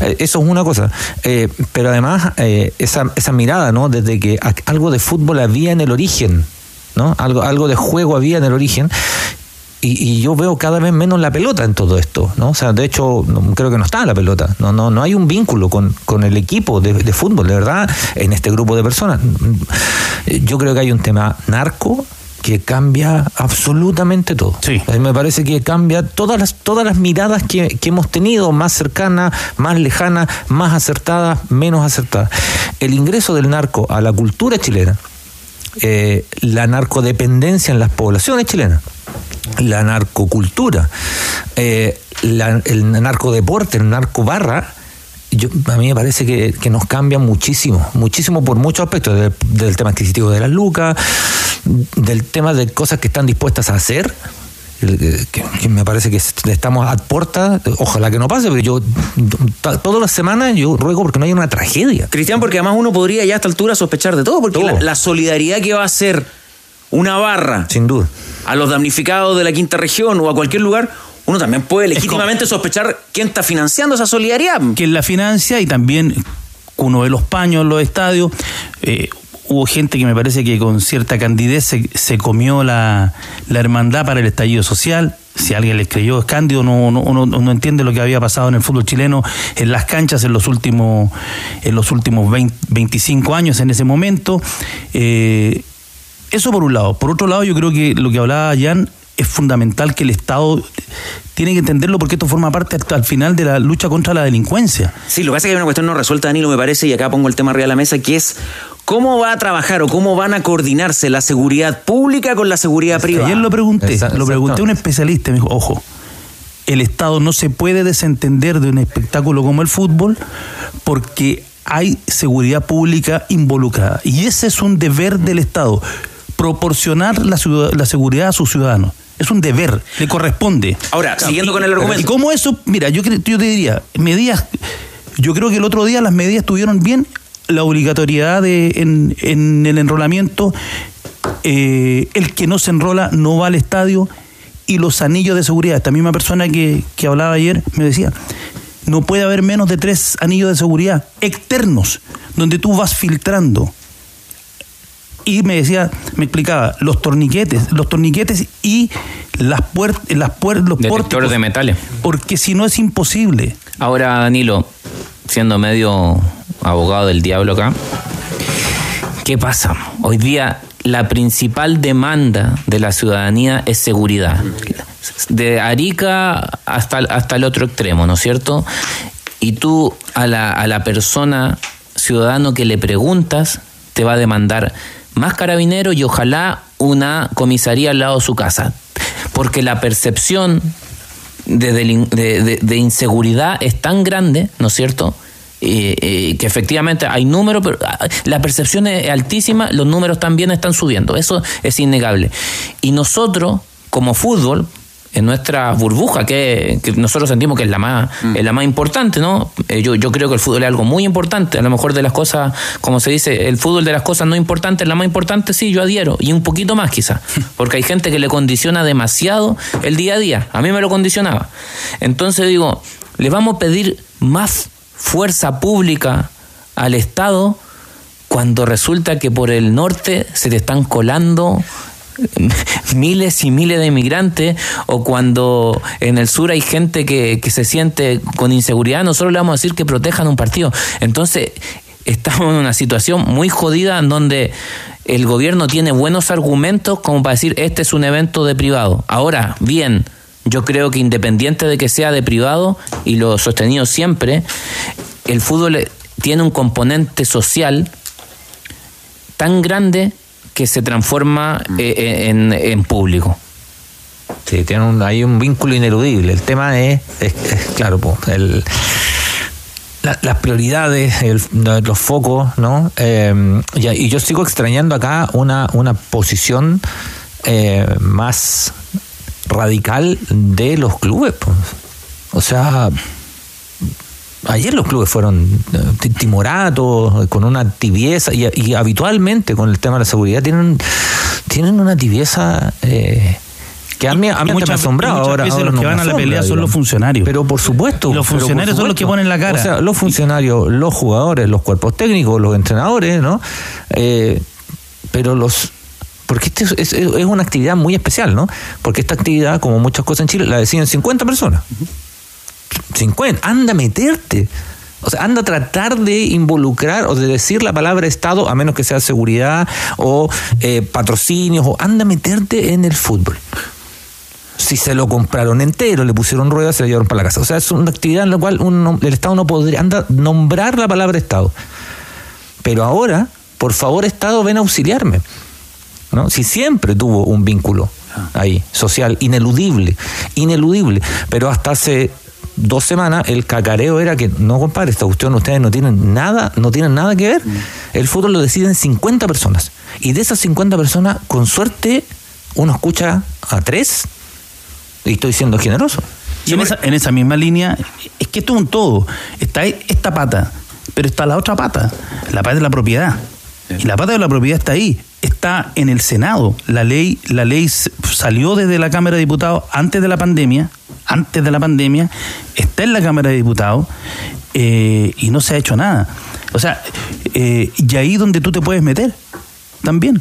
Eh, eso es una cosa. Eh, pero además, eh, esa, esa mirada, ¿no? Desde que algo de fútbol había en el origen, ¿no? Algo, algo de juego había en el origen. Y, y yo veo cada vez menos la pelota en todo esto, ¿no? O sea, de hecho, no- creo que no está la pelota. No, no, no hay un vínculo con, con el equipo de, de fútbol, de verdad, en este grupo de personas. Yo creo que hay un tema narco que cambia absolutamente todo. A mí me parece que cambia todas las, todas las miradas que, que hemos tenido, más cercanas, más lejanas, más acertadas, menos acertadas. El ingreso del narco a la cultura chilena, eh, la narcodependencia en las poblaciones chilenas, la narcocultura, eh, la- el narcodeporte, el narcobarra, yo, a mí me parece que, nos cambia muchísimo, muchísimo por muchos aspectos, del, tema adquisitivo de las lucas, del tema de cosas que están dispuestas a hacer, que, que me parece que estamos a puerta, ojalá que no pase, pero yo todas las semanas yo ruego porque no haya una tragedia. Cristian, porque además uno podría ya a esta altura sospechar de todo, porque la, la solidaridad que va a hacer una barra Sin duda. a los damnificados de la quinta región o a cualquier lugar, uno también puede legítimamente sospechar quién está financiando esa solidaridad. que la financia y también uno de los paños en los estadios. eh, hubo gente que me parece que con cierta candidez se, se comió la, la hermandad para el estallido social. Si alguien les creyó es cándido, no, no, uno no entiende lo que había pasado en el fútbol chileno en las canchas en los últimos, en los últimos 20 25 años en ese momento. Eh, eso por un lado. Por otro lado, yo creo que lo que hablaba Jan es fundamental que el Estado tiene que entenderlo porque esto forma parte hasta al final de la lucha contra la delincuencia. Sí, lo que pasa es que hay una cuestión no resuelta, Danilo, me parece, y acá pongo el tema arriba de la mesa, que es cómo va a trabajar o cómo van a coordinarse la seguridad pública con la seguridad privada. Ayer lo pregunté, Exacto. lo pregunté a un especialista y me dijo, ojo, el Estado no se puede desentender de un espectáculo como el fútbol porque hay seguridad pública involucrada. Y ese es un deber del Estado, proporcionar la, ciudad- la seguridad a sus ciudadanos. Es un deber, le corresponde. Ahora, siguiendo con el argumento. ¿Y cómo eso? Mira, yo, yo te diría, medidas, yo creo que el otro día las medidas estuvieron bien, la obligatoriedad de, en, en el enrolamiento, eh, el que no se enrola no va al estadio y los anillos de seguridad. Esta misma persona que, que hablaba ayer me decía, no puede haber menos de tres anillos de seguridad externos, donde tú vas filtrando. Y me decía, me explicaba, los torniquetes, los torniquetes y las puertas, las puertas, los Detector de metales. porque si no es imposible. Ahora, Danilo, siendo medio abogado del diablo acá, ¿qué pasa? Hoy día la principal demanda de la ciudadanía es seguridad. De Arica hasta, hasta el otro extremo, ¿no es cierto? Y tú a la, a la persona ciudadano que le preguntas te va a demandar más carabineros y ojalá una comisaría al lado de su casa. Porque la percepción de, delin- de- de- de inseguridad es tan grande, ¿no es cierto? Eh, eh, que efectivamente hay números, pero ah, la percepción es altísima, los números también están subiendo, eso es innegable. Y nosotros, como fútbol, en nuestra burbuja, que, que nosotros sentimos que es la más, es la más importante, ¿no? Eh, yo, yo creo que el fútbol es algo muy importante, a lo mejor de las cosas, como se dice, el fútbol de las cosas no importantes, la más importante, sí, yo adhiero, y un poquito más quizás, porque hay gente que le condiciona demasiado el día a día, a mí me lo condicionaba. Entonces digo, le vamos a pedir más fuerza pública al Estado cuando resulta que por el norte se te están colando miles y miles de inmigrantes o cuando en el sur hay gente que, que se siente con inseguridad, nosotros le vamos a decir que protejan un partido. Entonces, estamos en una situación muy jodida en donde el gobierno tiene buenos argumentos como para decir este es un evento de privado. Ahora, bien, yo creo que independiente de que sea de privado, y lo sostenido siempre, el fútbol tiene un componente social tan grande que se transforma eh, en, en público. Sí, tiene un, hay un vínculo ineludible. El tema es, claro, el, la- las prioridades, los focos, ¿no? Eh, y, yo sigo extrañando acá una, una posición eh, más radical de los clubes. po. O sea, ayer los clubes fueron eh, timoratos, con una tibieza, y, habitualmente con el tema de la seguridad tienen, tienen una tibieza... Eh, que a mí, a mí me ha asombrado. Ahora, veces los que van a la pelea son los funcionarios. Pero por supuesto. los funcionarios son los que ponen la cara. O sea, los funcionarios, los jugadores, los cuerpos técnicos, los entrenadores, ¿no? Eh, pero los porque este es, es, una actividad muy especial, ¿no? Porque esta actividad, como muchas cosas en Chile, la deciden 50 personas. 50, anda a meterte. O sea, anda a tratar de involucrar o de decir la palabra Estado, a menos que sea seguridad o eh, patrocinios, o anda a meterte en el fútbol. Si se lo compraron entero, le pusieron ruedas, se lo llevaron para la casa. O sea, es una actividad en la cual el Estado no podría, anda nombrar la palabra Estado. Pero ahora, por favor, Estado, ven a auxiliarme. ¿no? Si siempre tuvo un vínculo ahí, social, ineludible, ineludible, pero hasta hace dos semanas el cacareo era que no compadre, esta cuestión ustedes no tienen nada, no tienen nada que ver. Mm. El fútbol lo deciden 50 personas. Y de esas 50 personas, con suerte, uno escucha a tres. Y estoy siendo generoso. Y en esa, en esa misma línea, es que esto es un todo. Está esta pata, pero está la otra pata, la pata de la propiedad. Y la pata de la propiedad está ahí está en el Senado. La ley, la ley salió desde la Cámara de Diputados antes de la pandemia, antes de la pandemia, está en la Cámara de Diputados eh, y no se ha hecho nada. O sea, eh, y ahí donde tú te puedes meter también.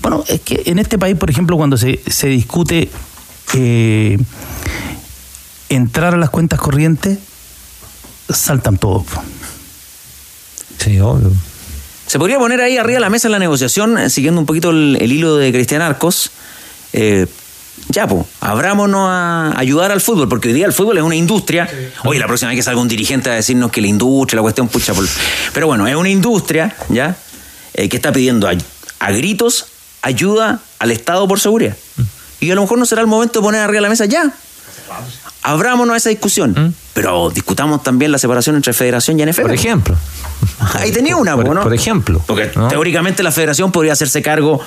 Bueno, es que en este país, por ejemplo, cuando se, se discute eh, entrar a las cuentas corrientes, saltan todos. Sí, obvio. Se podría poner ahí arriba de la mesa la negociación, eh, siguiendo un poquito el, hilo de Cristian Arcos. Eh, ya, pues, abrámonos a ayudar al fútbol, porque hoy día el fútbol es una industria. Hoy la próxima vez que salga un dirigente a decirnos que la industria, la cuestión, pucha, pero bueno, es una industria, ¿ya? Eh, que está pidiendo a, gritos ayuda al Estado por seguridad. Mm. Y a lo mejor no será el momento de poner arriba de la mesa ya. Abrámonos a esa discusión. Mm. Pero discutamos también la separación entre federación y NFP. Por ejemplo. Ahí tenía una, por, ¿no? Por ejemplo. Porque teóricamente la federación podría hacerse cargo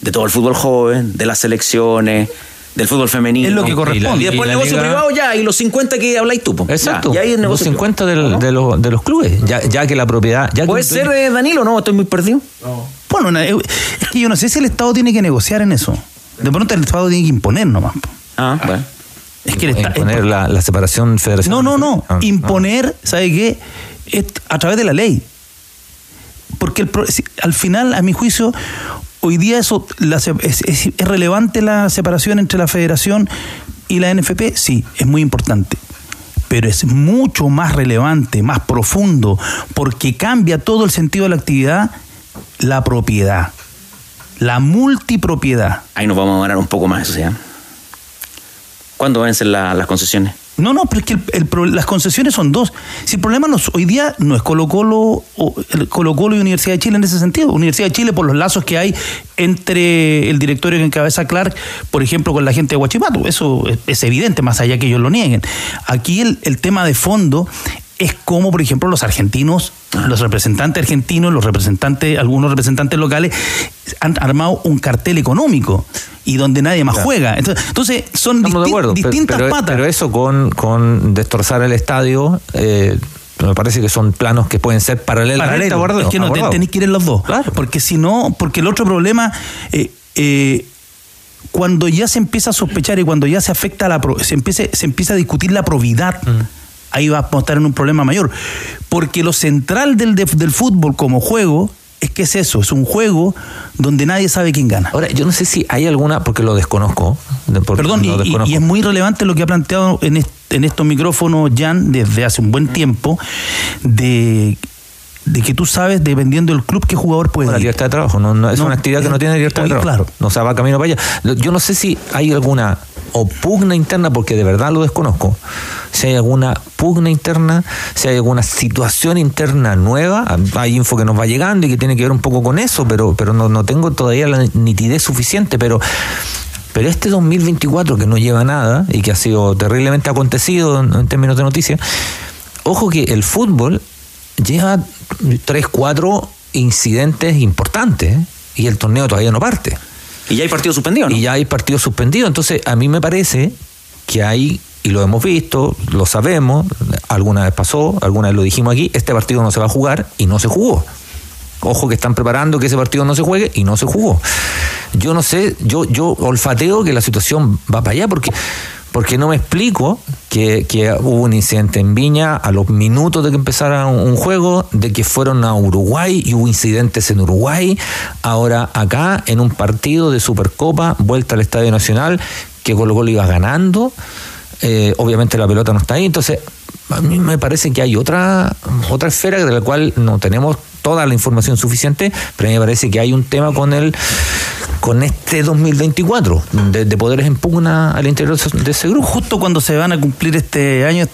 de todo el fútbol joven, de las selecciones, del fútbol femenino. Es lo que corresponde. Y, después el negocio privado ya, y los 50 que habláis tú. Exacto. y ahí el negocio los 50 de, los, de los clubes, ya, ya que la propiedad... Ya ¿Puede ser, eh, Danilo? No, estoy muy perdido. No. Bueno, es que yo no sé si el Estado tiene que negociar en eso. De pronto el Estado tiene que imponer nomás. Ah, bueno. Es que imponer la, separación federación. No, no, no. Ah, imponer, ¿sabe qué? a través de la ley. Porque al final, a mi juicio, hoy día eso es, relevante la separación entre la federación y la NFP, sí, es muy importante. Pero es mucho más relevante, más profundo, porque cambia todo el sentido de la actividad, la propiedad, la multipropiedad. Ahí nos vamos a ganar un poco más, eso sea. ¿Cuándo vencen las concesiones? No, no, pero es que las concesiones son dos. Si el problema hoy día no es Colo Colo, Colo Colo y Universidad de Chile en ese sentido. Universidad de Chile por los lazos que hay entre el directorio que encabeza Clark, por ejemplo, con la gente de Huachipato. Eso es, evidente, más allá que ellos lo nieguen. Aquí el, el tema de fondo es como, por ejemplo, los argentinos, los representantes argentinos, los representantes, algunos representantes locales, han armado un cartel económico y donde nadie más juega. Entonces, son distintas patas. Pero eso con, con destrozar el estadio. Eh, me parece que son planos que pueden ser paralelos. Paralelo. Es que no tenéis que ir en los dos. Porque si no, porque el otro problema, eh, eh, cuando ya se empieza a sospechar y cuando ya se afecta la se empieza, se empieza a discutir la probidad. Mm ahí va a estar en un problema mayor. Porque lo central del, del fútbol como juego es que es eso, es un juego donde nadie sabe quién gana. Ahora, yo no sé si hay alguna, porque lo desconozco. Perdón, y, es muy relevante lo que ha planteado en, en estos micrófonos Jan desde hace un buen tiempo, de de que tú sabes, dependiendo del club, qué jugador puede La libertad de trabajo, no, es una actividad que no tiene libertad de trabajo. Claro. No se va camino para allá. Yo no sé si hay alguna o pugna interna, porque de verdad lo desconozco, si hay alguna pugna interna, si hay alguna situación interna nueva, hay info que nos va llegando y que tiene que ver un poco con eso, pero, pero no, no tengo todavía la nitidez suficiente, pero pero este 2024 que no lleva nada y que ha sido terriblemente acontecido en, términos de noticias, ojo que el fútbol lleva tres, cuatro incidentes importantes ¿eh? y el torneo todavía no parte. Y ya hay partido suspendido, ¿no? Y ya hay partido suspendido. Entonces, a mí me parece que hay y lo hemos visto, lo sabemos, alguna vez pasó, alguna vez lo dijimos aquí, este partido no se va a jugar y no se jugó. Ojo que están preparando que ese partido no se juegue y no se jugó. Yo no sé, yo, yo olfateo que la situación va para allá porque, porque no me explico que, hubo un incidente en Viña a los minutos de que empezara un, juego, de que fueron a Uruguay y hubo incidentes en Uruguay, ahora acá en un partido de Supercopa, vuelta al Estadio Nacional, que Colo Colo iba ganando, eh, obviamente la pelota no está ahí, entonces a mí me parece que hay otra, otra esfera de la cual no tenemos toda la información suficiente, pero me parece que hay un tema con el con este 2024 de, de poderes en pugna al interior de ese grupo. Justo cuando se van a cumplir este año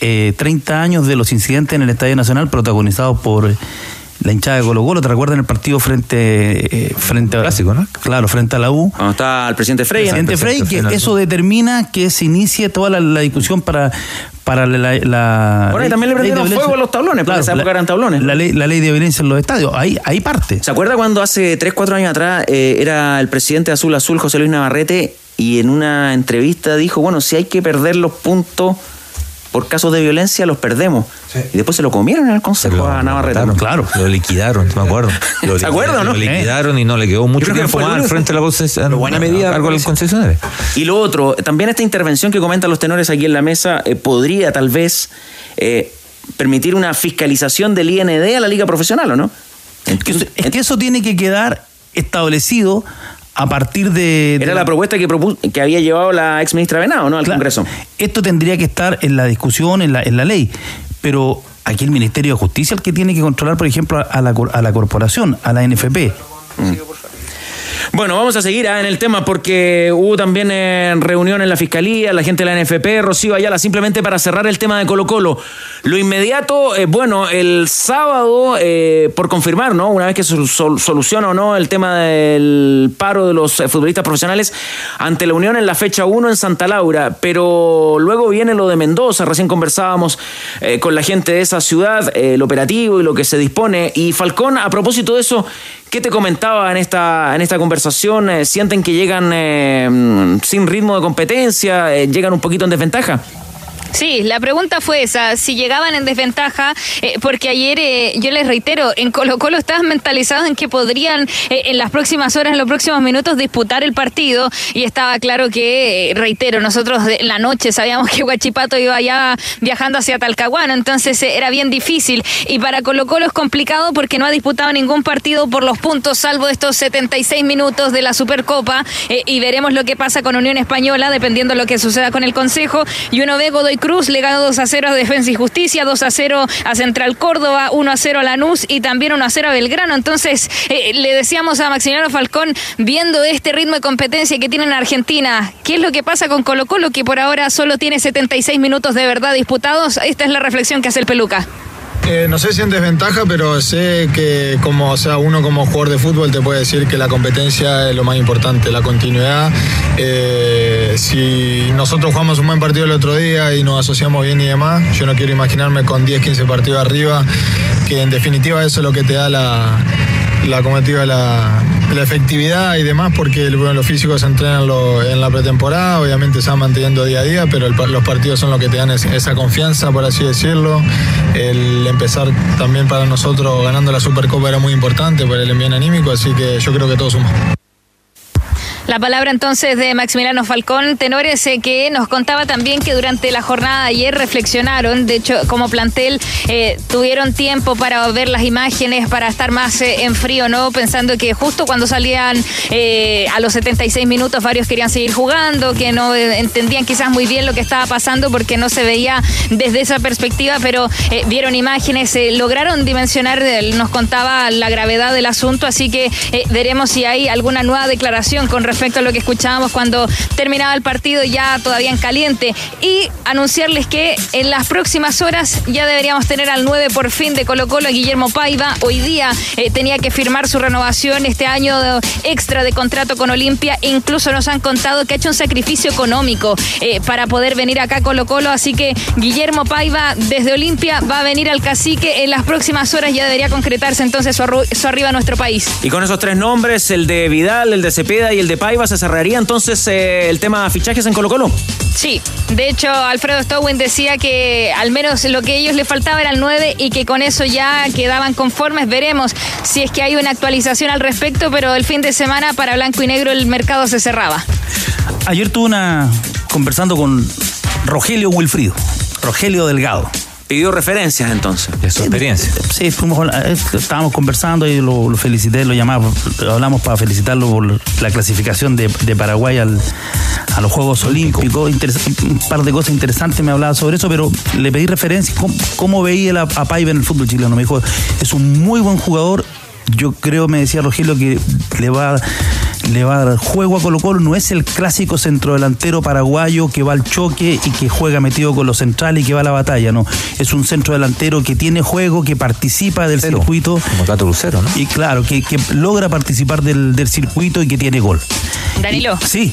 eh, 30 años de los incidentes en el Estadio Nacional protagonizados por la hinchada de Colo Colo, ¿te recuerdan el partido frente, eh, frente a Clásico, ¿no? Claro, frente a la U. Cuando está el presidente Frey. El presidente Frey, que eso determina que se inicie toda la, la discusión para, para la, la Bueno, y también le prendieron fuego a los tablones, porque en esa época eran tablones. La ley, la ley de violencia en los estadios, ahí, ahí parte. ¿Se acuerda cuando hace 3, 4 años atrás eh, era el presidente de Azul Azul, José Luis Navarrete, y en una entrevista dijo, bueno, si hay que perder los puntos por casos de violencia, los perdemos. Y después se lo comieron en el consejo Lo- a lo Navarrete. mataron, claro. Lo liquidaron, me acuerdo. Lo ¿Se acuerda o no? Lo liquidaron y no le quedó mucho que tiempo fue el más al frente de la concesionaria. buena medida, a cargo de los concesionarios. Y lo otro, también esta intervención que comentan los tenores aquí en la mesa eh, podría tal vez eh, permitir una fiscalización del IND a la liga profesional, ¿o no? Es que eso tiene que quedar establecido a partir de... Era la propuesta que, que había llevado la ex ministra Venado, ¿no? Al Claro. Congreso. Esto tendría que estar en la discusión, en la, en la ley, pero aquí el Ministerio de Justicia es el que tiene que controlar, por ejemplo, a la, a la corporación, a la NFP. Bueno, vamos a seguir ah, en el tema porque hubo también eh, reunión en la Fiscalía, la gente de la NFP, Rocío Ayala, simplemente para cerrar el tema de Colo Colo. Lo inmediato, eh, bueno, el sábado, eh, por confirmar, ¿no? Una vez que se sol- soluciona o no el tema del paro de los eh, futbolistas profesionales ante la Unión en la fecha 1 en Santa Laura, pero luego viene lo de Mendoza, recién conversábamos eh, con la gente de esa ciudad, el operativo y lo que se dispone. Y Falcón, a propósito de eso, ¿Qué te comentaba en esta, en esta conversación? Eh, ¿Sienten que llegan eh, mm, sin ritmo de competencia? Eh, ¿Llegan un poquito en desventaja? Sí, la pregunta fue esa, si llegaban en desventaja, eh, porque ayer, eh, yo les reitero, en Colo Colo estaban mentalizados en que podrían eh, en las próximas horas, en los próximos minutos, disputar el partido y estaba claro que, eh, reitero, nosotros de la noche sabíamos que Huachipato iba ya viajando hacia Talcahuano, entonces era bien difícil. Y para Colo Colo es complicado porque no ha disputado ningún partido por los puntos, salvo estos 76 minutos de la Supercopa y veremos lo que pasa con Unión Española, dependiendo de lo que suceda con el Consejo. Y uno ve Godoy Cruz le ganó 2 a 0 a Defensa y Justicia, 2 a 0 a Central Córdoba, 1 a 0 a Lanús y también 1 a 0 a Belgrano. Entonces, eh, le decíamos a Maximiliano Falcón, viendo este ritmo de competencia que tiene en Argentina, ¿qué es lo que pasa con Colo Colo, que por ahora solo tiene 76 minutos de verdad disputados? Esta es la reflexión que hace el Peluca. Eh, no sé si en desventaja, pero sé que como, o sea, uno como jugador de fútbol te puede decir que la competencia es lo más importante, la continuidad. Eh, si nosotros jugamos un buen partido el otro día y nos asociamos bien y demás, yo no quiero imaginarme con 10, 15 partidos arriba, que en definitiva eso es lo que te da la, la, digo, la, la efectividad y demás, porque los físicos se entrenan en la pretemporada, obviamente se van manteniendo día a día, pero los partidos son los que te dan es- esa confianza, por así decirlo. El empezar también para nosotros ganando la Supercopa era muy importante por el envío anímico, así que yo creo que todo suma. La palabra entonces de Maximiliano Falcón, tenores eh, que nos contaba también que durante la jornada de ayer reflexionaron, de hecho como plantel eh, tuvieron tiempo para ver las imágenes, para estar más eh, en frío, ¿no? Pensando que justo cuando salían eh, a los 76 minutos varios querían seguir jugando, que no entendían quizás muy bien lo que estaba pasando porque no se veía desde esa perspectiva, pero vieron imágenes, lograron dimensionar, nos contaba la gravedad del asunto, así que veremos si hay alguna nueva declaración con respecto a lo que escuchábamos cuando terminaba el partido ya todavía en caliente y anunciarles que en las próximas horas ya deberíamos tener al 9 por fin de Colo Colo Guillermo Paiva. Hoy día eh, tenía que firmar su renovación este año extra de contrato con Olimpia. Incluso nos han contado que ha hecho un sacrificio económico eh, para poder venir acá a Colo Colo. Así que Guillermo Paiva desde Olimpia va a venir al cacique. En las próximas horas ya debería concretarse entonces su, su arriba a nuestro país. Y con esos tres nombres, el de Vidal, el de Cepeda y el de Paiva, ¿se cerraría entonces eh, el tema fichajes en Colo Colo? Sí, de hecho Alfredo Stowin decía que al menos lo que ellos le faltaba era el 9 y que con eso ya quedaban conformes. Veremos si es que hay una actualización al respecto, pero el fin de semana para Blanco y Negro el mercado se cerraba. Ayer tuve una conversando con Rogelio Wilfrido, Rogelio Delgado. Pidió referencias entonces. De su experiencia. Sí, fuimos, eh, estábamos conversando y lo, lo felicité, lo llamamos, hablamos para felicitarlo por la clasificación de, de Paraguay al, a los Juegos Olímpicos. Interes- un par de cosas interesantes me hablaba sobre eso, pero le pedí referencias, cómo, cómo veía la- a Paiva en el fútbol chileno. Me dijo, es un muy buen jugador. Yo creo, me decía Rogelio, que le va, le va a dar juego a Colo Colo. No es el clásico centrodelantero paraguayo que va al choque y que juega metido con los centrales y que va a la batalla. No, es un centrodelantero que tiene juego, que participa del circuito. Como Tato Lucero, ¿no? Y claro, que, que logra participar del, del circuito y que tiene gol. Danilo. Sí.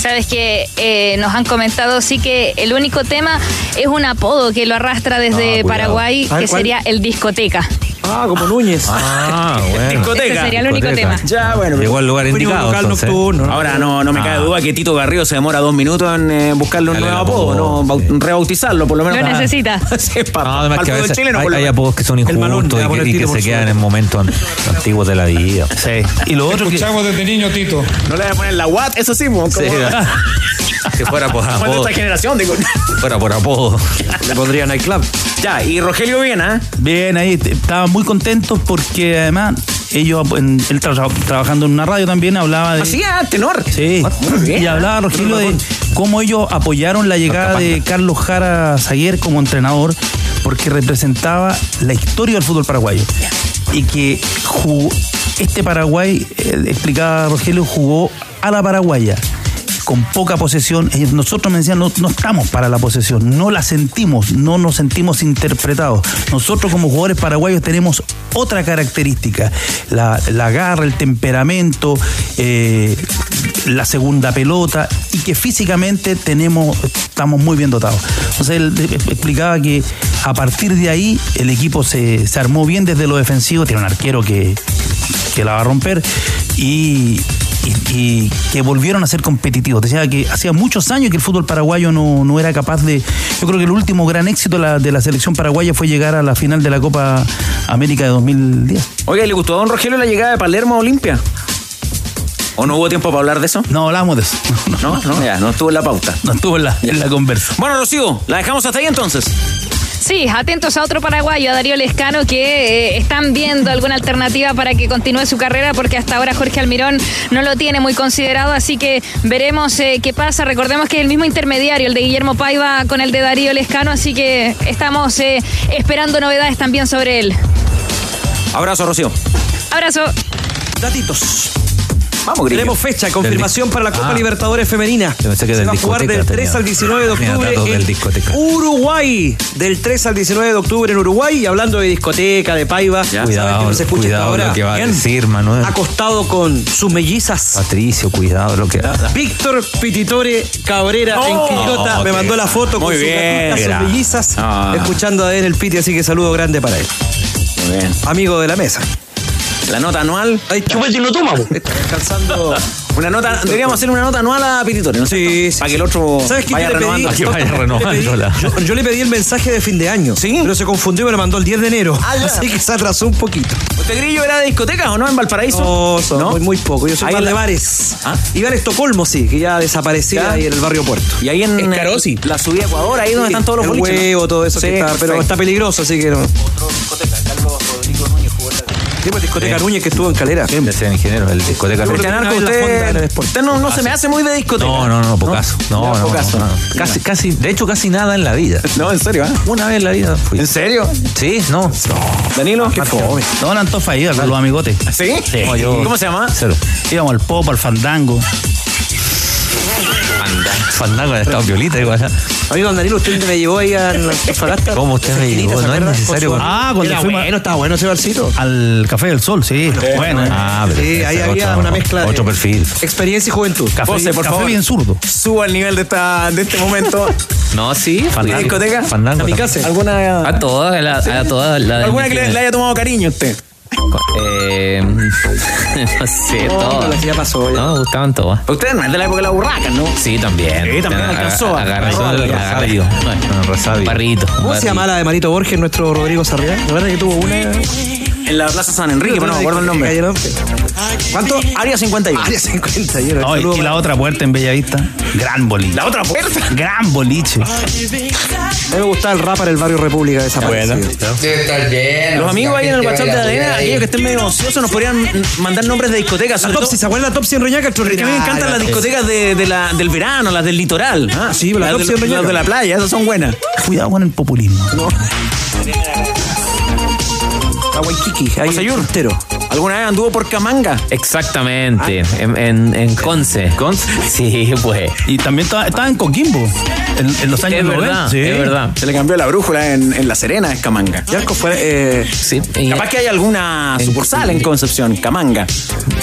Sabes que eh, nos han comentado sí que el único tema es un apodo que lo arrastra desde Ah. Paraguay, que ¿cuál? sería el discoteca. Ah, como Núñez. Ah, bueno. Discoteca. Ese sería el único tema. Ya, bueno. Llegó al lugar indicado. local entonces. nocturno. Ahora no, no me cabe Ah. duda que Tito Garrido se demora dos minutos en eh, buscarle un Dale nuevo apodo, apodo, ¿no? Sí. rebautizarlo por lo menos. Lo para- necesita. Sí, pa- No, además para que el a veces chileno, hay, hay apodos que son injustos y y que se quedan en momentos an- antiguos de la vida. Sí. Y lo otro que. Escuchamos desde niño, Tito. No le voy a poner la Watt, eso sí, mo, como- Sí, que fuera por apodo. esta generación, digo. Fuera por apodo. Le pondría nightclub. Ya, y Rogelio Viena, Bien, ahí estaban muy contentos porque además ellos, en- él tra- trabajando en una radio también, hablaba de... así ah, tenor. Sí, bien. y hablaba Rogelio de cómo ellos apoyaron la llegada de Carlos Jara Zaguer como entrenador porque representaba la historia del fútbol paraguayo. Y que jugó- este Paraguay, eh, explicaba Rogelio, jugó a la paraguaya con poca posesión. Nosotros me decían, no, no estamos para la posesión, no la sentimos, no nos sentimos interpretados. Nosotros como jugadores paraguayos tenemos otra característica, la, la garra, el temperamento, eh, la segunda pelota y que físicamente tenemos, estamos muy bien dotados. Entonces él eh, explicaba que a partir de ahí el equipo se, se armó bien desde lo defensivo, tiene un arquero que, que la va a romper y, y- y que volvieron a ser competitivos. Decía que hacía muchos años que el fútbol paraguayo no, no era capaz de... Yo creo que el último gran éxito de la, de la selección paraguaya fue llegar a la final de la Copa América de 2010. Oiga, ¿le gustó a don Rogelio la llegada de Palermo a Olimpia? ¿O no hubo tiempo para hablar de eso? No hablamos de eso. No, No, no, ya, no estuvo en la pauta. no estuvo en la, en la conversa. Bueno, Rocío, la dejamos hasta ahí entonces. Sí, atentos a otro paraguayo, a Darío Lescano, que eh, están viendo alguna alternativa para que continúe su carrera, porque hasta ahora Jorge Almirón no lo tiene muy considerado, así que veremos eh, qué pasa. Recordemos que es el mismo intermediario, el de Guillermo Paiva con el de Darío Lescano, así que estamos eh, esperando novedades también sobre él. Abrazo, Rocío. Abrazo. Datitos. Vamos, Grillo. Tenemos fecha, confirmación para la Copa Ah. Libertadores Femenina. Yo pensé que Se del va a jugar del 3 tenía- al 19 de octubre en discoteca. Uruguay. Del 3 al 19 de octubre en Uruguay. Y hablando de discoteca, de paiva. Ya. ¿saben que Cuidado, no se escucha cuidado hasta ahora? lo que va a Bien. decir, Manuel. Acostado con sus mellizas. Patricio, cuidado lo que. Víctor Pititore Cabrera en Quillota. No, Me mandó la foto Muy con sus gatitas, mellizas. Ah. Escuchando a él el Piti, así que saludo grande para él. Muy bien. Amigo de la mesa. La nota anual. Ahí está. Está descansando. Una nota, deberíamos hacer una nota anual a Pititore, ¿no? Sí, sí, Para que el otro ¿Sabes qué? vaya Yo le pedí-. Que vaya renovándola. yo, yo le pedí el mensaje de fin de año. ¿Sí? Pero se confundió y me lo mandó el 10 de enero. Ah, ya. así que se atrasó un poquito. ¿Usted Grillo era de discoteca o no en Valparaíso? No, son ¿No? Muy, muy poco. Yo soy Ahí más en de la- bares. ¿Ah? Y bar Estocolmo, sí, que ya desaparecía Ya. ahí en el barrio Puerto. Y ahí en Escarosi. eh, la subida a Ecuador, ahí donde están todos los el boliches. ¿no? huevo, todo eso Sí, que está, pero perfecto. está peligroso, así que no. Sí, pues discoteca Sí. Núñez que estuvo en Calera. Siempre sea ingeniero, el discoteca. En el usted, usted no, no se me hace muy de discoteca. No, no, no, pocaso. No, no, pocaso. no, no. Casi, casi, de hecho, casi nada en la vida. No, en serio, ¿eh? Una vez en la vida fui. ¿En serio? Sí, no. Danilo. Qué fome. No, en Antofa iba con los amigotes. ¿Sí? Yo- ¿Cómo se llama? Cero. Íbamos al pop, al fandango. Fandango en estado violita igual. Amigo don Danilo, usted me llevó ahí a la Antofagasta. ¿Cómo usted me llevó? ¿se No es necesario. Ah, cuando Era fuimos- bueno, estaba bueno ese barcito. Al Café del Sol, sí. Bueno. Ah, pero Sí, ahí había una mezcla de Otro perfil. experiencia y juventud. Café, José, por café favor. bien zurdo. Suba el nivel de, esta, de este momento. No, sí. ¿Y discoteca? Fandango. ¿Alguna, A todas, a, la- a todas. la de alguna mi que le, le haya tomado cariño a usted? Eh, no sé, ya pasó, ya. No, me gustaban todas. Ustedes no es de la época de la burraca, ¿no? Sí, también. Sí, también alcanzó. Agarré Agarró el el resabio. Resabio. Barrito. ¿Cómo se llama la de Marito Borges, nuestro Rodrigo Sarriá? La verdad que tuvo una. En la Plaza San Enrique, pero no me acuerdo el nombre. ¿Cuánto? Área 51. Área 51. No, y, la otra puerta en Bellavista, gran boliche. La otra puerta. Gran boliche. A mí me gustaba el rap para el barrio República de esa Los amigos ahí en el WhatsApp de ADN, aquellos que estén medio ociosos, nos podrían mandar nombres de discotecas. La Topsy, ¿se acuerdan la Topsy en Reñaca? Que a mí me encantan las discotecas de, de la, del verano, las del litoral. Ah, sí, la las, de, la playa, esas son buenas. Cuidado con el populismo. La Waikiki, ahí José Yur. entero. ¿Alguna vez anduvo por Camanga? Exactamente. En, en, en Conce. ¿Conce? Sí, pues. Y también estaba, en Coquimbo, en, en los años Es 90. verdad, Sí. es verdad. Se le cambió la brújula en, en La Serena, es Camanga. Yarco fue. Eh, Sí. Y Capaz que hay alguna sucursal en Concepción, Camanga.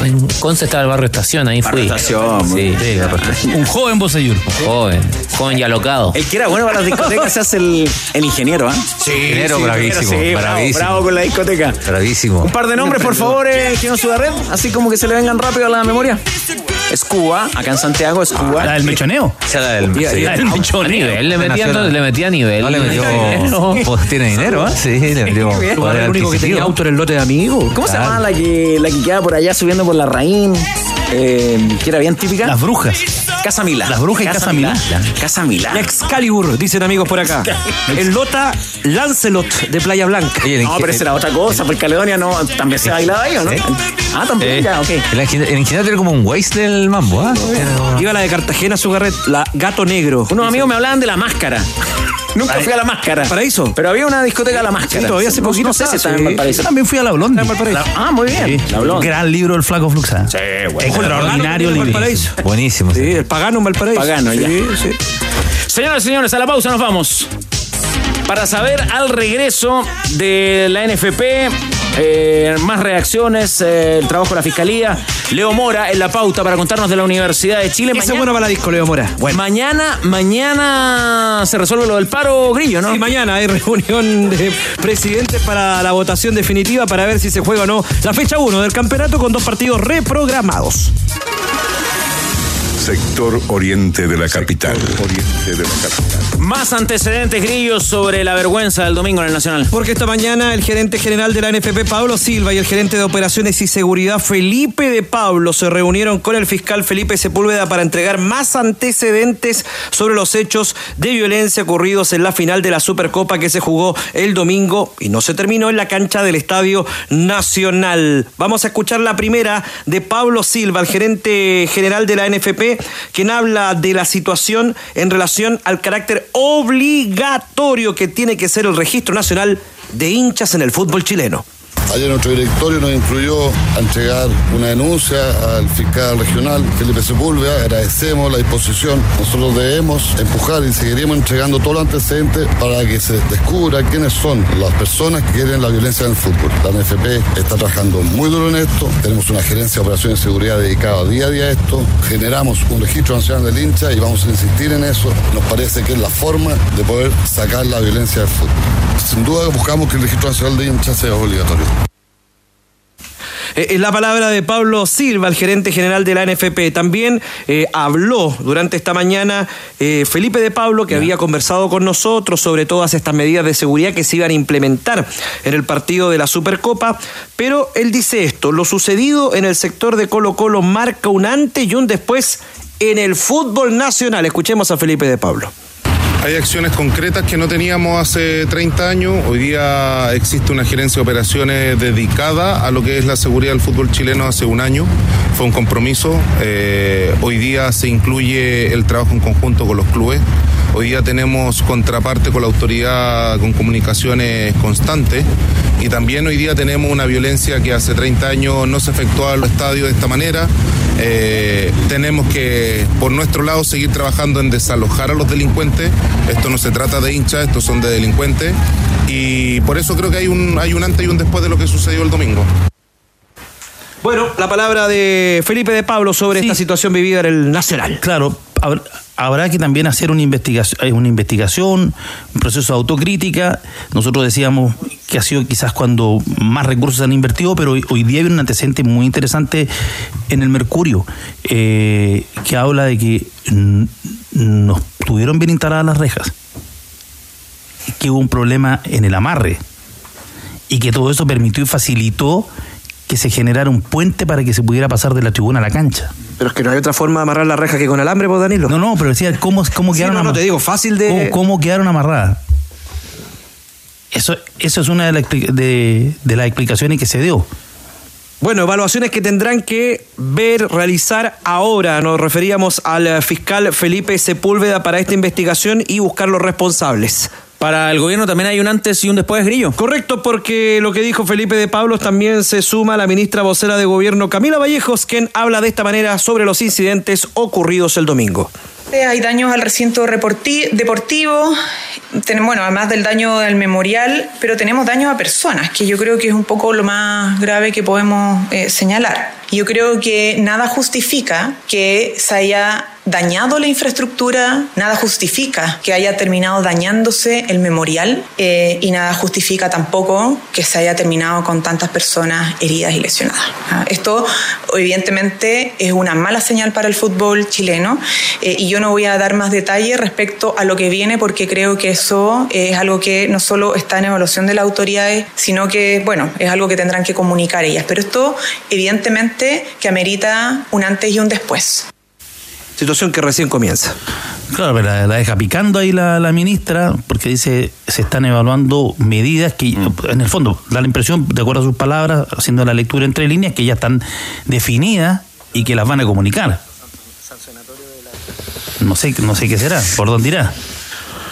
en Conce estaba el barrio estación, ahí Barrio fui. Estación, Sí, Un joven Boseyur. joven. Joven y alocado. El que era bueno para las discotecas se hace el, el ingeniero, ¿ah? Sí, Ingeniero bravísimo, sí, bravo, bravísimo. bravo con la discoteca. Bravísimo. Un par de nombres, por favor, eh, que no suda red, así como que se le vengan rápido a la memoria. Escuba, acá en Santiago, Escuba. La del mechoneo. Esa era del- sí. La del A mechoneo. nivel, le metía, entonces, le metía a nivel. No le metió. Pues tiene dinero, ¿ah? Sí, le metió. ¿Tú poder eres el único que tenía auto en el lote de amigos? ¿Cómo se llama la que, la que queda por allá subiendo por la raíz? Eh, que era bien típica. Las brujas. Casa Milá. Las brujas y Casa. Casa Milá. La Excalibur, dicen amigos por acá. El Lota Lancelot de Playa Blanca. Oye, No, pero esa era otra cosa, porque Caledonia no, también se bailaba ahí, ¿o no? Ah, también, Eh, ya, ok. El ingeniero, el ingeniero tiene como un waste del mambo, ¿ah? Iba la de Cartagena, su garret, la Gato Negro. Unos amigos me hablaban de la máscara. Nunca fui a la máscara. ¿Paraíso? Pero había una discoteca a la máscara. Sí, todavía hace No- poquito No sé si estaba, está en. Valparaíso. Yo también fui a la Blondie. La- ah, muy bien. Sí. La. Gran libro del Flaco Fluxa. Sí, bueno. Extraordinario libro. Valparaíso. Buenísimo. Sí, el pagano en Valparaíso. Pagano, ya. Sí, sí. Señoras y señores, a la pausa nos vamos. Para saber al regreso de la NFP, eh, más reacciones, eh, el trabajo de la Fiscalía. Leo Mora en la pauta para contarnos de la Universidad de Chile. Ese es Mañana, bueno para la disco, Leo Mora. Bueno. mañana, mañana se resuelve lo del paro grillo, ¿no? Y mañana hay reunión de presidentes para la votación definitiva para ver si se juega o no la fecha 1 del campeonato con dos partidos reprogramados. Sector oriente de la capital. Oriente de la capital. Más antecedentes grillos sobre la vergüenza del domingo en el Nacional. Porque esta mañana el gerente general de la NFP, Pablo Silva, y el gerente de operaciones y seguridad, Felipe de Pablo, se reunieron con el fiscal Felipe Sepúlveda para entregar más antecedentes sobre los hechos de violencia ocurridos en la final de la Supercopa que se jugó el domingo y no se terminó en la cancha del Estadio Nacional. Vamos a escuchar la primera de Pablo Silva, el gerente general de la NFP, quien habla de la situación en relación al carácter obligatorio que tiene que ser el registro nacional de hinchas en el fútbol chileno. Ayer nuestro directorio nos incluyó a entregar una denuncia al fiscal regional Felipe Sepúlveda. Agradecemos la disposición. Nosotros debemos empujar y seguiremos entregando todos los antecedentes para que se descubra quiénes son las personas que quieren la violencia en el fútbol. La NFP está trabajando muy duro en esto. Tenemos una gerencia de operaciones de seguridad dedicada día a día a esto. Generamos un registro nacional del hincha y vamos a insistir en eso. Nos parece que es la forma de poder sacar la violencia del fútbol. Sin duda buscamos que el registro nacional de hinchas sea obligatorio. Eh, Es la palabra de Pablo Silva, el gerente general de la NFP. También eh, habló durante esta mañana eh, Felipe de Pablo, que había conversado con nosotros sobre todas estas medidas de seguridad que se iban a implementar en el partido de la Supercopa. Pero él dice esto, lo sucedido en el sector de Colo Colo marca un antes y un después en el fútbol nacional. Escuchemos a Felipe de Pablo. Hay acciones concretas que no teníamos hace 30 años. Hoy día existe una gerencia de operaciones dedicada a lo que es la seguridad del fútbol chileno hace un año. Fue un compromiso. Eh, hoy día se incluye el trabajo en conjunto con los clubes. Hoy día tenemos contraparte con la autoridad con comunicaciones constantes y también hoy día tenemos una violencia que hace 30 años no se efectuaba en los estadios de esta manera. Eh, tenemos que, por nuestro lado, seguir trabajando en desalojar a los delincuentes. Esto no se trata de hinchas, estos son de delincuentes. Y por eso creo que hay un, hay un antes y un después de lo que sucedió el domingo. Bueno, la palabra de Felipe de Pablo sobre esta situación vivida en el Nacional. Claro, habrá que también hacer una investigación, una investigación, un proceso de autocrítica. Nosotros decíamos que ha sido quizás cuando más recursos se han invertido, pero hoy, día hay un antecedente muy interesante en el Mercurio, eh, que habla de que nos tuvieron bien instaladas las rejas, que hubo un problema en el amarre y que todo eso permitió y facilitó que se generara un puente para que se pudiera pasar de la tribuna a la cancha. Pero es que no hay otra forma de amarrar la reja que con alambre, pues Danilo. No, no, pero decía, ¿cómo, cómo quedaron sí, no, no, te digo, fácil de... ¿Cómo, quedaron amarradas? Eso, eso es una de, de, de las explicaciones que se dio. Bueno, evaluaciones que tendrán que ver, realizar ahora. Nos referíamos al fiscal Felipe Sepúlveda para esta investigación y buscar los responsables. Para el gobierno también hay un antes y un después, Grillo. Correcto, porque lo que dijo Felipe de Pablos también se suma la ministra vocera de gobierno Camila Vallejos, quien habla de esta manera sobre los incidentes ocurridos el domingo. Hay daños al recinto deportivo, bueno, además del daño al memorial, pero tenemos daños a personas, que yo creo que es un poco lo más grave que podemos eh, señalar. Yo creo que nada justifica que se haya dañado la infraestructura, nada justifica que haya terminado dañándose el memorial eh, y nada justifica tampoco que se haya terminado con tantas personas heridas y lesionadas. Ah, esto evidentemente es una mala señal para el fútbol chileno eh, y yo no voy a dar más detalles respecto a lo que viene porque creo que eso es algo que no solo está en evaluación de las autoridades, sino que, bueno, es algo que tendrán que comunicar ellas. Pero esto evidentemente que amerita un antes y un después. Situación que recién comienza. Claro, pero la, deja picando ahí la, ministra porque dice se están evaluando medidas que mm. en el fondo da la impresión, de acuerdo a sus palabras, haciendo la lectura entre líneas, que ya están definidas y que las van a comunicar. No sé, no sé qué será, por dónde irá.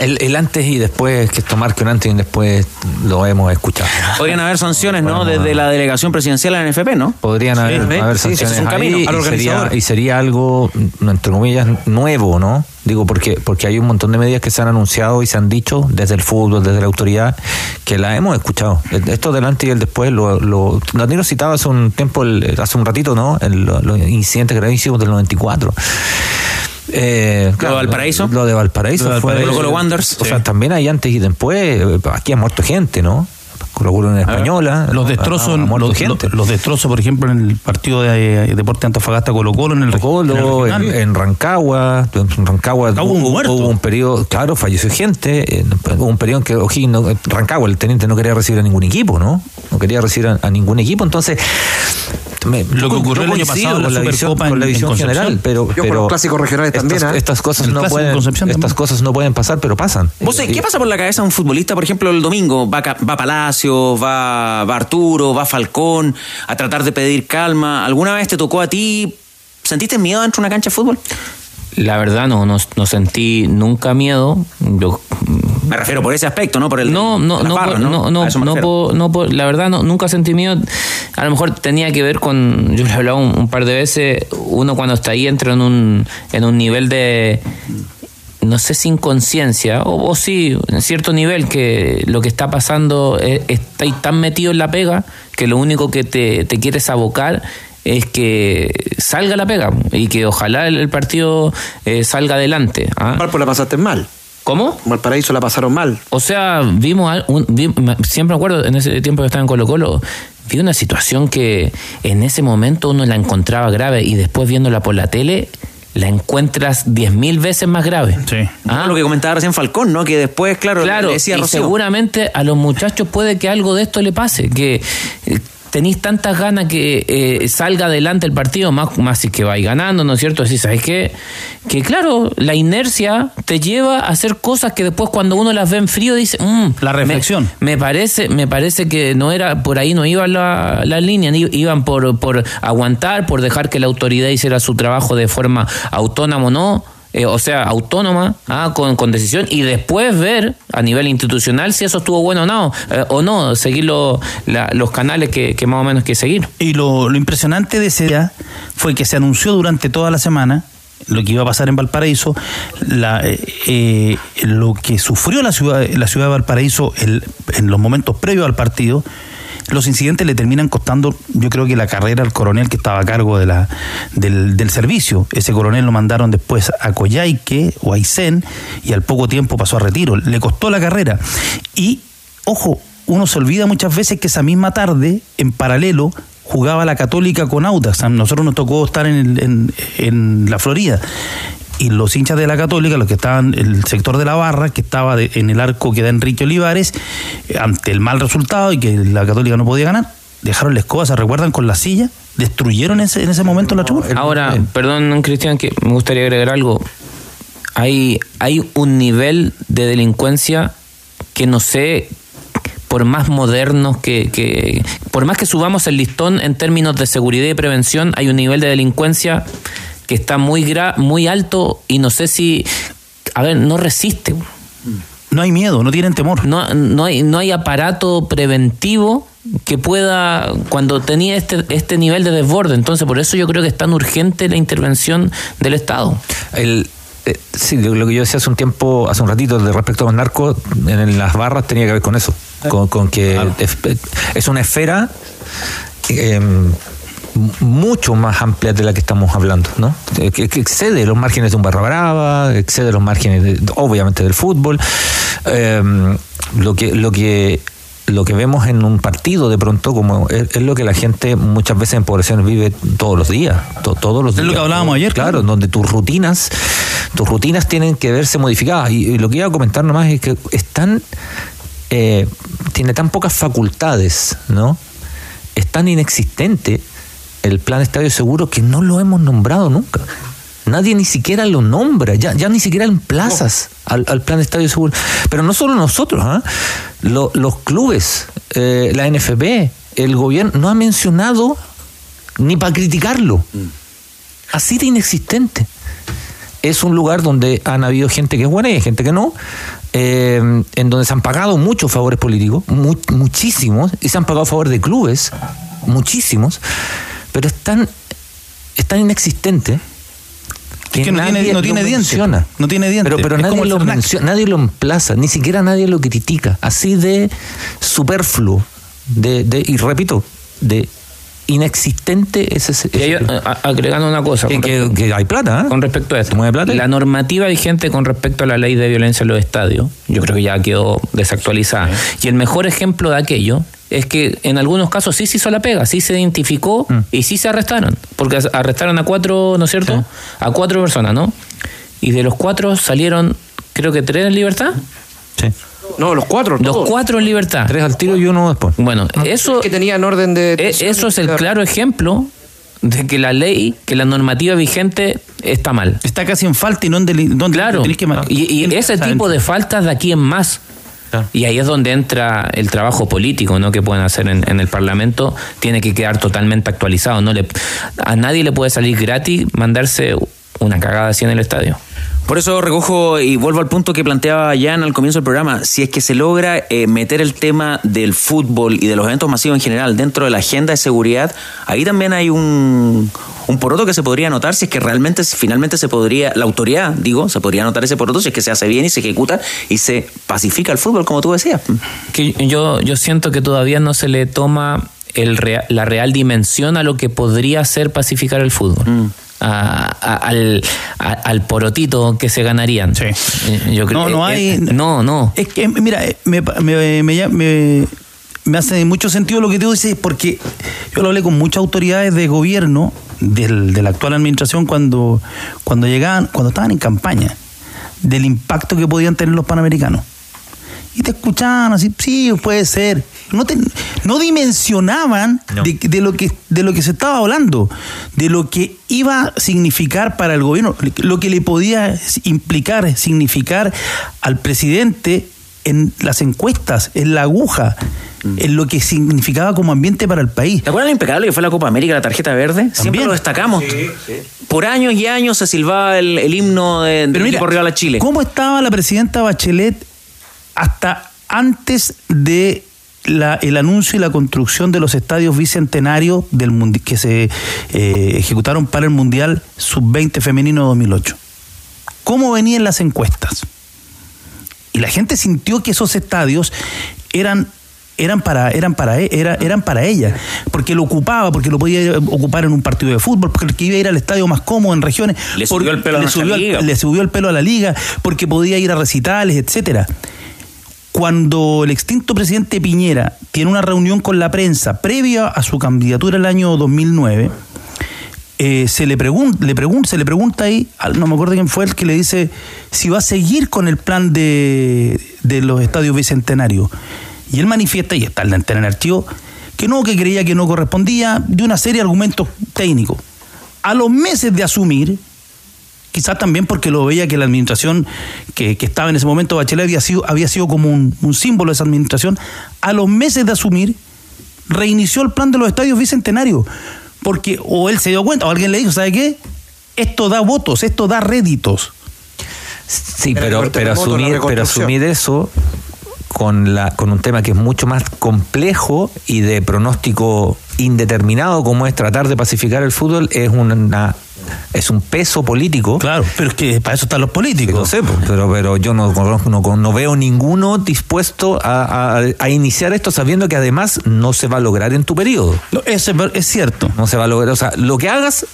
El, antes y después, que esto marque un antes y después, lo hemos escuchado. Podrían haber sanciones, ¿no? Desde la delegación presidencial de la NFP, ¿no? Podrían haber, sanciones ahí y, sería, y sería algo, entre comillas, nuevo, ¿no? Digo, porque, porque hay un montón de medidas que se han anunciado y se han dicho desde el fútbol, desde la autoridad, que las hemos escuchado. Esto del antes y el después, lo, lo, Danilo citaba hace un tiempo, hace un ratito, ¿no? los incidentes gravísimos del 94. Eh, ¿Lo de Valparaíso? Lo de Valparaíso. fue, Colo Wanderers. O sea, también hay antes y después. Aquí ha muerto gente, ¿no? Colo en española. Los destrozos, los, destrozos, por ejemplo, en el partido de eh, Deporte Antofagasta Colo Colo, en el Colo, en, Rancagua, en Rancagua hubo, un periodo, claro, falleció gente, hubo un periodo en que O'Higgins, Rancagua, el teniente no quería recibir a ningún equipo, ¿no? No quería recibir a ningún equipo, entonces lo que ocurrió el año pasado con la, Supercopa en, la división general, pero, pero los clásicos regionales estas, también. ¿eh? Estas cosas no pueden, estas cosas no pueden pasar, pero pasan. ¿Qué pasa por la cabeza de un futbolista, por ejemplo, el domingo? Va, va Palacio, va, va Arturo, va Falcón a tratar de pedir calma. ¿Alguna vez te tocó a ti? ¿Sentiste miedo dentro de una cancha de fútbol? La verdad no, no, no sentí nunca miedo. Yo me refiero por ese aspecto, ¿no? Por el, no, no, no, no, no, no, la verdad no, nunca sentí miedo. A lo mejor tenía que ver con, yo le he hablado un, par de veces, uno cuando está ahí entra en un, en un nivel de, no sé sin conciencia, o, o, sí, en cierto nivel que lo que está pasando es, está tan metido en la pega que lo único que te, te quieres abocar es que salga la pega y que ojalá el, partido eh, salga adelante. ¿ah? Pues la pasaste mal. ¿Cómo? Valparaíso la pasaron mal. O sea, vimos, un, siempre me acuerdo, en ese tiempo que estaba en Colo Colo, vi una situación que en ese momento uno la encontraba grave y después viéndola por la tele la encuentras diez mil veces más grave. Sí. ¿Ah? Lo que comentaba recién Falcón, ¿no? Que después, claro, claro decía y seguramente a los muchachos puede que algo de esto le pase, que eh, tenéis tantas ganas que eh, salga adelante el partido, más, más si que vais ganando, ¿no es cierto? Decís, ¿sabes qué? Que claro, la inercia te lleva a hacer cosas que después cuando uno las ve en frío dice, mm, la reflexión. Me, parece, me parece que no era, por ahí no iba la, la línea, iban por, por aguantar, por dejar que la autoridad hiciera su trabajo de forma autónoma, ¿no? Eh, o sea, autónoma, ah, con, con, decisión, y después ver a nivel institucional si eso estuvo bueno o no, eh, o no, seguir los canales que, más o menos que seguir. Y lo, impresionante de ese día fue que se anunció durante toda la semana lo que iba a pasar en Valparaíso, la, eh, lo que sufrió la ciudad, la ciudad de Valparaíso en los momentos previos al partido, los incidentes le terminan costando, yo creo que la carrera al coronel que estaba a cargo de la, del, servicio. Ese coronel lo mandaron después a Coyhaique o a Aysén y al poco tiempo pasó a retiro. Le costó la carrera. Y, ojo, uno se olvida muchas veces que esa misma tarde, en paralelo, jugaba la Católica con Audax. Nosotros nos tocó estar en, el- en- en la Florida. Y los hinchas de la Católica, los que estaban en el sector de la barra, que estaba de- en el arco que da Enrique Olivares, eh, ante el mal resultado y que la Católica no podía ganar, dejaron la escoba, ¿se recuerdan? Con la silla, destruyeron ese, en ese momento la tribuna. Ahora, perdón, Cristian, que me gustaría agregar algo. Hay, hay un nivel de delincuencia que no sé, por más modernos que, que. Por más que subamos el listón en términos de seguridad y prevención, hay un nivel de delincuencia que está muy, gra- muy alto y no sé si. A ver, no resiste. No hay miedo, no tienen temor. No, no, hay, no hay aparato preventivo que pueda, cuando tenía este, este nivel de desborde. Entonces, por eso yo creo que es tan urgente la intervención del Estado. El, eh, sí, lo que yo decía hace un tiempo, hace un ratito, de respecto a los narcos, en las barras tenía que ver con eso. Con, con que es, es una esfera eh, mucho más amplia de la que estamos hablando, ¿no? Eh, Que, que excede los márgenes de un barra brava, excede los márgenes, de- obviamente, del fútbol. Eh, lo que, lo que lo que vemos en un partido de pronto como es, es lo que la gente muchas veces en poblaciones vive todos los días to- todos los Es días lo que hablábamos ayer, claro donde tus rutinas tus rutinas tienen que verse modificadas y, y lo que iba a comentar nomás es que están eh, tiene tan pocas facultades no es tan inexistente el plan Estadio Seguro que no lo hemos nombrado nunca. Nadie ni siquiera lo nombra, ya, ya ni siquiera emplazas al, al plan Estadio Seguro. Pero no solo nosotros, ¿ah? Lo- los clubes, eh, la NFP, el gobierno, no ha mencionado ni para criticarlo. Así de inexistente. Es un lugar donde han habido gente que es buena y hay gente que no, eh, en donde se han pagado muchos favores políticos, mu- muchísimos, y se han pagado a favor de clubes, muchísimos, pero es tan, es tan inexistente que, que no tiene- nadie no lo tiene dientes, menciona. no tiene dientes. Pero, pero nadie, lo menciona, nadie lo emplaza, ni siquiera nadie lo critica. Así de superfluo, de, de, y repito, de inexistente es ese. Y a- agregando una cosa. Que, con que- que hay plata, ¿eh? Con respecto a esto. mueve plata? La normativa vigente con respecto a la ley de violencia en los estadios, yo creo que ya quedó desactualizada. Y el mejor ejemplo de aquello es que en algunos casos sí se hizo la pega, sí se identificó Mm. y sí se arrestaron. Porque arrestaron a cuatro, ¿no es cierto? A cuatro personas, ¿no? Y de los cuatro salieron, creo que tres en libertad. Sí. No, los cuatro. Los todos. cuatro en libertad. Tres al tiro y uno después. Bueno, eso, Que tenían orden de. e- eso es el claro ejemplo de que la ley, que la normativa vigente está mal. Está casi en falta y no en deli- donde Claro. tenés que ma- Y, y ese tipo de faltas de aquí en más. Y ahí es donde entra el trabajo político ¿no? que pueden hacer en, en el Parlamento. Tiene que quedar totalmente actualizado. No le, a nadie le puede salir gratis mandarse una cagada así en el estadio. Por eso recojo y vuelvo al punto que planteaba Jan al comienzo del programa. Si es que se logra eh, meter el tema del fútbol y de los eventos masivos en general dentro de la agenda de seguridad, ahí también hay un, un poroto que se podría notar si es que realmente, finalmente se podría, la autoridad, digo, se podría notar ese poroto si es que se hace bien y se ejecuta y se pacifica el fútbol, como tú decías. Que yo, yo siento que todavía no se le toma el la real dimensión a lo que podría ser pacificar el fútbol. A- a- al, a- al porotito que se ganarían. Eh, Yo creo, No, no eh, hay- eh, no, no. Es que, mira, me, me, me, me- me hace mucho sentido lo que tú dices, porque yo lo hablé con muchas autoridades de gobierno del- de la actual administración cuando, cuando llegaban, cuando estaban en campaña, del impacto que podían tener los panamericanos. Y te escuchaban así, sí, puede ser. No, te- no dimensionaban de, de lo que, de lo que se estaba hablando, de lo que iba a significar para el gobierno, lo que le podía implicar, significar al presidente en las encuestas, en la aguja, en lo que significaba como ambiente para el país. ¿Te acuerdas lo impecable que fue la Copa América, la tarjeta verde? Siempre También. lo destacamos. Por años y años se silbaba el, el himno de, del Pero mira, equipo rival a Chile. ¿Cómo estaba la presidenta Bachelet hasta antes de la- el anuncio y la construcción de los estadios bicentenarios del mundi- que se eh, ejecutaron para el Mundial Sub-20 Femenino 2008? ¿Cómo venían las encuestas? Y la gente sintió que esos estadios eran eran para eran para e- era, eran para ella porque lo ocupaba porque lo podía ocupar en un partido de fútbol porque iba a ir al estadio más cómodo en regiones Le subió el pelo a subió, liga. le subió el pelo a la liga porque podía ir a recitales etcétera cuando el extinto presidente Piñera tiene una reunión con la prensa previa a su candidatura el año 2009 eh, se le pregunta, le pregunta, se le pregunta ahí, no me acuerdo quién fue el que le dice si va a seguir con el plan de, de los estadios bicentenarios. Y él manifiesta, y está en el archivo, que no, que creía que no correspondía, de una serie de argumentos técnicos. A los meses de asumir, quizás también porque lo veía que la administración que, que estaba en ese momento, Bachelet, había sido, había sido como un, un símbolo de esa administración, a los meses de asumir, reinició el plan de los estadios bicentenarios. Porque o él se dio cuenta, o alguien le dijo, ¿sabe qué? Esto da votos, esto da réditos. Sí, pero, pero, asumir, pero asumir eso con, la, con un tema que es mucho más complejo y de pronóstico indeterminado como es tratar de pacificar el fútbol es una es un peso político. Claro, pero es que para eso están los políticos. No sé, pero, pero yo no, conozco- no, no veo ninguno dispuesto a, a- a iniciar esto sabiendo que además no se va a lograr en tu periodo. No, eso es, ver- es cierto. No se va a lograr. O sea, lo que hagas,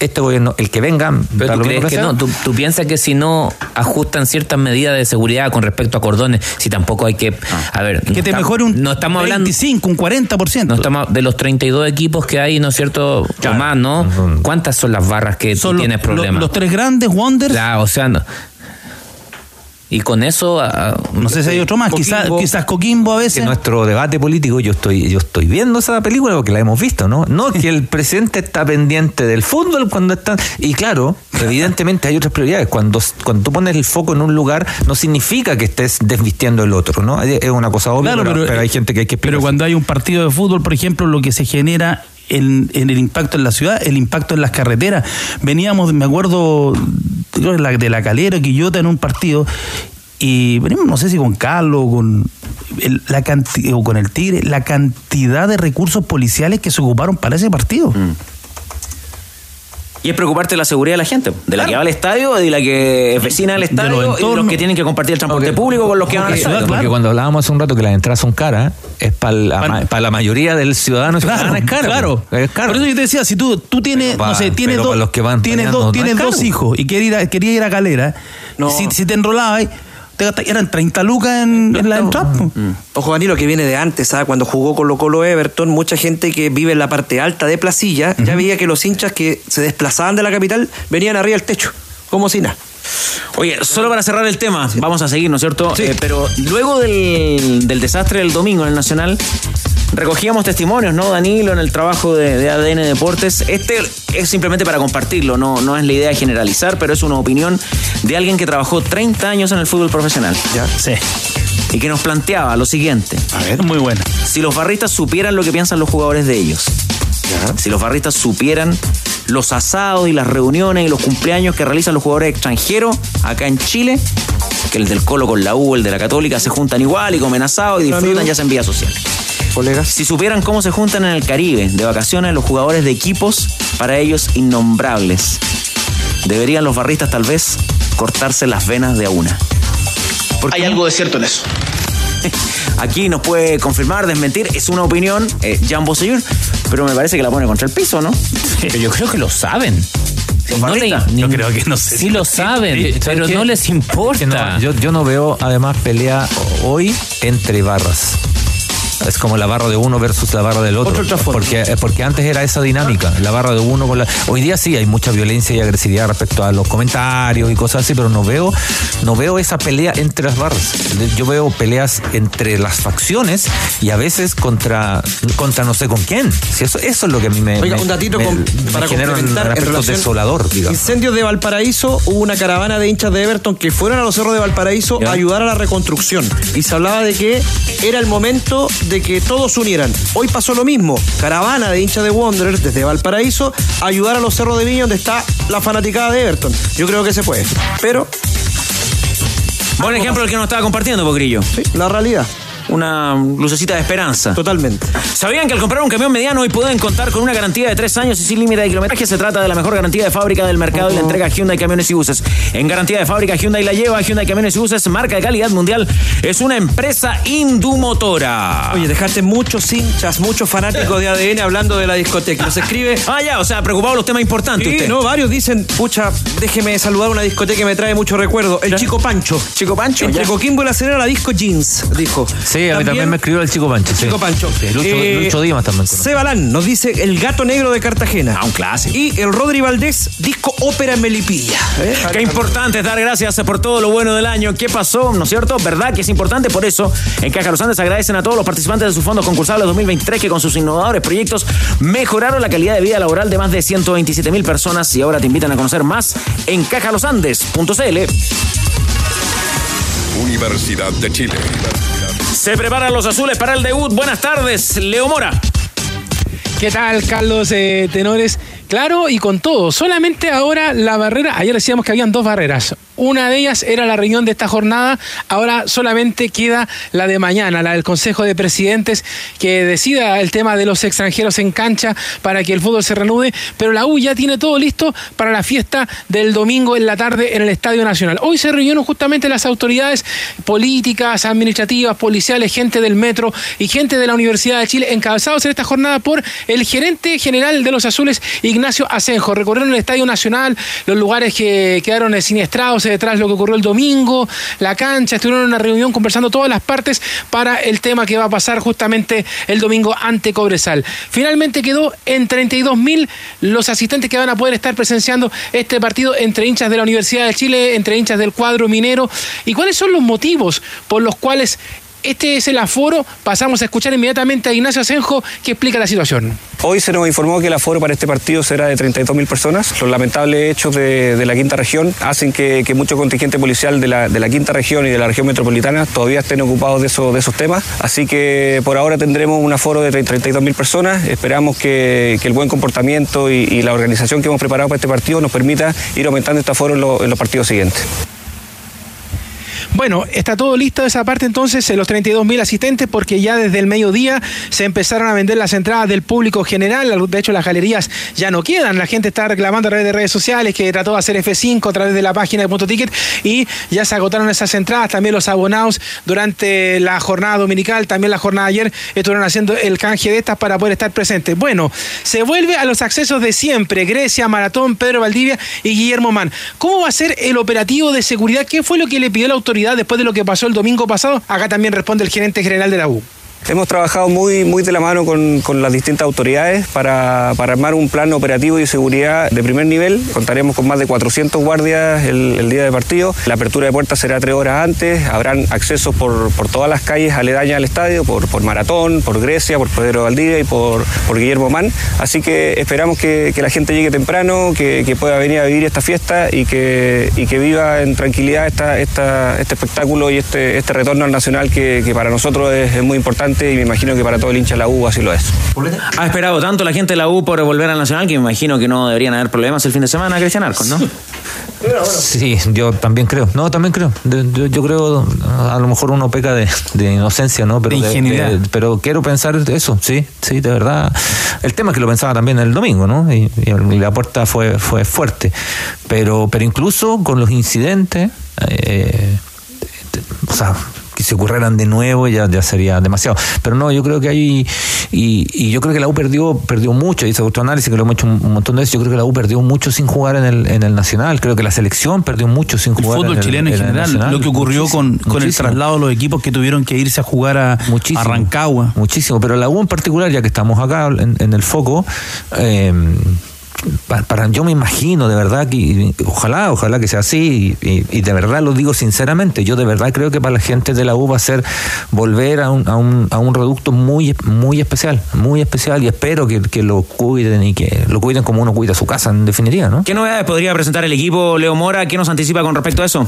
este gobierno, el que venga, Pero tú crees que sea, no, tú, tú piensas que si no ajustan ciertas medidas de seguridad con respecto a cordones, si tampoco hay que, a ver, Que no te estamos- mejore un no estamos hablando 25, un 40%. no estamos de los 32 equipos que hay, ¿no es cierto? O más, ¿no? ¿Cuántas son las barras que tú Son los- tienes problemas? Los, los tres grandes, Wonders. Claro, o sea, no. Y con eso ah, No sé si hay otro más, quizás Coquimbo. quizás Coquimbo a veces. nuestro debate político, yo estoy, yo estoy viendo esa película porque la hemos visto, ¿no? No que el presidente está pendiente del fútbol cuando está. Y claro, evidentemente hay otras prioridades. Cuando, cuando tú pones el foco en un lugar, no significa que estés desvistiendo el otro, ¿no? Es una cosa obvia, Claro, pero, pero- pero hay gente que hay que explicar. Pero cuando hay un partido de fútbol, por ejemplo, lo que se genera en, el impacto en la ciudad, el impacto en las carreteras. Veníamos, me acuerdo, de la, de la Calera, Quillota en un partido, y venimos, no sé si con Carlos o con, el- la o con el Tigre, la cantidad de recursos policiales que se ocuparon para ese partido. Y es preocuparte de la seguridad de la gente, de la que va al estadio, de la que es vecina del estadio y de los que tienen que compartir el transporte público con los que van al estadio. porque cuando hablábamos hace un rato que las entradas son caras, es para la, Para- para la mayoría del ciudadano y Claro, ciudadana es caro. claro. Es caro. Por eso yo te decía, si tú, tú tienes, Pero pa- no sé, tienes, dos, los que van tienes, dos, no tienes es dos hijos y querías ir a, querías ir a Calera, si, si te enrolabas, eran 30 lucas en, en la entrada. po. Ojo, Danilo, que viene de antes, ¿sabes? Cuando jugó Colo Colo Everton, mucha gente que vive en la parte alta de Placilla ya veía que los hinchas que se desplazaban de la capital venían arriba del techo, como si nada. Oye, solo para cerrar el tema, vamos a seguir, ¿no es cierto? Eh, pero luego del, del desastre del domingo en el Nacional, recogíamos testimonios, ¿no, Danilo, en el trabajo de, de ADN Deportes? Este es simplemente para compartirlo, no, no es la idea de generalizar, pero es una opinión de alguien que trabajó 30 años en el fútbol profesional. Ya, sí. Y que nos planteaba lo siguiente. A ver, muy buena. Si los barristas supieran lo que piensan los jugadores de ellos. Si los barristas supieran los asados y las reuniones y los cumpleaños que realizan los jugadores extranjeros acá en Chile, que el del Colo con la U, el de la Católica, se juntan igual y comen asado y disfrutan ya en vía social. Colegas. Si supieran cómo se juntan en el Caribe de vacaciones los jugadores de equipos, para ellos innombrables, deberían los barristas tal vez cortarse las venas de a una. Hay algo de cierto en eso. Aquí nos puede confirmar, desmentir, es una opinión, eh, Jan Bosellur, pero me parece que la pone contra el piso, ¿no? Pero yo creo que lo saben. No le-. Yo creo que no sé. Sí lo saben, Sí, ¿sabes pero qué? no les importa. no, yo, yo no veo además pelea hoy entre barras. Es como la barra de uno versus la barra del otro. Otro porque, eh, porque antes era esa dinámica, la barra de uno con la. Hoy día sí hay mucha violencia y agresividad respecto a los comentarios y cosas así, pero no veo, no veo esa pelea entre las barras. Yo veo peleas entre las facciones y a veces contra, contra no sé con quién. Si eso, eso es lo que a mí me. Oiga, me- un datito me- con- me para genera un complementar en aspecto relación- desolador, digamos. Incendios de Valparaíso, hubo una caravana de hinchas de Everton que fueron a los cerros de Valparaíso a ayudar a la reconstrucción. Y se hablaba de que era el momento de que todos se unieran. Hoy pasó lo mismo. Caravana de hinchas de Wanderers desde Valparaíso a ayudar a los cerros de Viña donde está la fanaticada de Everton. Yo creo que se puede. Pero, Buen ejemplo el que nos estaba compartiendo, Pocrillo. sí, la realidad. Una lucecita de esperanza. Totalmente. ¿Sabían que al comprar un camión mediano hoy pueden contar con una garantía de tres años y sin límite de kilometraje? Se trata de la mejor garantía de fábrica del mercado y la entrega Hyundai Camiones y Buses. En garantía de fábrica Hyundai la lleva, Hyundai Camiones y Buses, marca de calidad mundial, es una empresa indumotora. Oye, dejaste muchos hinchas, muchos fanáticos de ADN hablando de la discoteca. Nos escribe. Ah, ya, o sea, preocupado los temas importantes. Sí, usted. no, varios dicen, pucha, déjeme saludar una discoteca que me trae mucho recuerdo. El Chico Pancho. Chico Pancho. Entre. Coquimbo y La Serena, la disco Jeans, dijo. Sí, a mí también me escribió el Chico Pancho. sí. Chico Pancho. Sí, Lucho, Eh, Lucho Dimas también. Sebalán nos dice El Gato Negro de Cartagena. Ah, un clásico. Y el Rodri Valdés, disco ópera en Melipilla. ¿eh? Qué importante es dar gracias por todo lo bueno del año. ¿Qué pasó? ¿No es cierto? ¿Verdad que es importante? Por eso, en Caja Los Andes agradecen a todos los participantes de sus fondos concursables 2023 que con sus innovadores proyectos mejoraron la calidad de vida laboral de más de 127 mil personas y ahora te invitan a conocer más en cajalosandes.cl. Universidad de Chile. Se preparan los azules para el debut. Buenas tardes, Leo Mora. ¿Qué tal, Carlos eh, Tenores? Claro, y con todo. Solamente ahora la barrera, ayer decíamos que habían dos barreras. Una de ellas era la reunión de esta jornada, ahora solamente queda la de mañana, la del Consejo de Presidentes, que decida el tema de los extranjeros en cancha para que el fútbol se reanude, pero la U ya tiene todo listo para la fiesta del domingo en la tarde en el Estadio Nacional. Hoy se reunieron justamente las autoridades políticas, administrativas, policiales, gente del metro y gente de la Universidad de Chile, encabezados en esta jornada por el gerente general de los Azules, Ignacio Asenjo. Recorrieron el Estadio Nacional, los lugares que quedaron siniestrados detrás de lo que ocurrió el domingo, la cancha, estuvieron en una reunión conversando todas las partes para el tema que va a pasar justamente el domingo ante Cobresal. Finalmente quedó en 32 mil los asistentes que van a poder estar presenciando este partido entre hinchas de la Universidad de Chile, entre hinchas del cuadro minero. ¿Y cuáles son los motivos por los cuales este es el aforo? Pasamos a escuchar inmediatamente a Ignacio Asenjo que explica la situación. Hoy se nos informó que el aforo para este partido será de 32.000 personas. Los lamentables hechos de, la quinta región hacen que, que mucho contingente policial de la, quinta región y de la región metropolitana todavía estén ocupados de, eso- de esos temas. Así que por ahora tendremos un aforo de 32.000 personas. Esperamos que, el buen comportamiento y, la organización que hemos preparado para este partido nos permita ir aumentando este aforo en los partidos siguientes. Bueno, está todo listo esa parte entonces, eh, los 32 mil asistentes, porque ya desde el mediodía se empezaron a vender las entradas del público general. De hecho, las galerías ya no quedan. La gente está reclamando a través de redes sociales que trató de hacer F5 a través de la página de Punto Ticket y ya se agotaron esas entradas. También los abonados durante la jornada dominical, también la jornada de ayer, estuvieron haciendo el canje de estas para poder estar presentes. Bueno, se vuelve a los accesos de siempre: Grecia, Maratón, Pedro Valdivia y Guillermo Man. ¿Cómo va a ser el operativo de seguridad? ¿Qué fue lo que le pidió la autoridad después de lo que pasó el domingo pasado? Acá también responde el gerente general de la U. Hemos trabajado muy, muy de la mano con, con las distintas autoridades para, para armar un plan operativo y seguridad de primer nivel. Contaremos con más de 400 guardias el, día de partido. La apertura de puertas será tres horas antes. Habrán accesos por, por todas las calles aledañas al estadio, por, por Maratón, por Grecia, por Pedro Valdivia y por, por Guillermo Man. Así que esperamos que, que la gente llegue temprano, que, que pueda venir a vivir esta fiesta y que, y que viva en tranquilidad esta, esta, este espectáculo y este, este retorno al Nacional que, que para nosotros es muy importante y me imagino que para todo el hincha de la U así lo es. Ha esperado tanto la gente de la U por volver al Nacional que me imagino que no deberían haber problemas el fin de semana, Cristian Arcos, ¿no? Sí, yo también creo. No, también creo. De- Yo, yo creo, a lo mejor uno peca de, de inocencia, ¿no? Pero De ingenuidad. pero quiero pensar eso, sí, sí, de verdad. El tema es que lo pensaba también el domingo, ¿no? Y, y la puerta fue, fue fuerte. Pero, pero incluso con los incidentes, eh, o sea, que se ocurrieran de nuevo ya, ya sería demasiado. Pero no, yo creo que hay, y, y yo creo que la U perdió, perdió mucho, y ese análisis que lo hemos hecho un, un montón de veces, yo creo que la U perdió mucho sin jugar en el, en el Nacional, creo que la selección perdió mucho sin El jugar fútbol en el, chileno en el general, Nacional. lo que ocurrió con, Muchísimo, con el muchísimo. traslado de los equipos que tuvieron que irse a jugar a, a Rancagua. Muchísimo, pero la U en particular, ya que estamos acá en, en el foco, eh, pa- para, yo me imagino de verdad que ojalá, ojalá que sea así y, y- y de verdad lo digo sinceramente, yo de verdad creo que para la gente de la U va a ser volver a un, a un, a un reducto muy, muy especial, muy especial y espero que, que lo cuiden y que lo cuiden como uno cuida su casa en definitiva, ¿no? ¿Qué novedades podría presentar el equipo Leo Mora? ¿Qué nos anticipa con respecto a eso?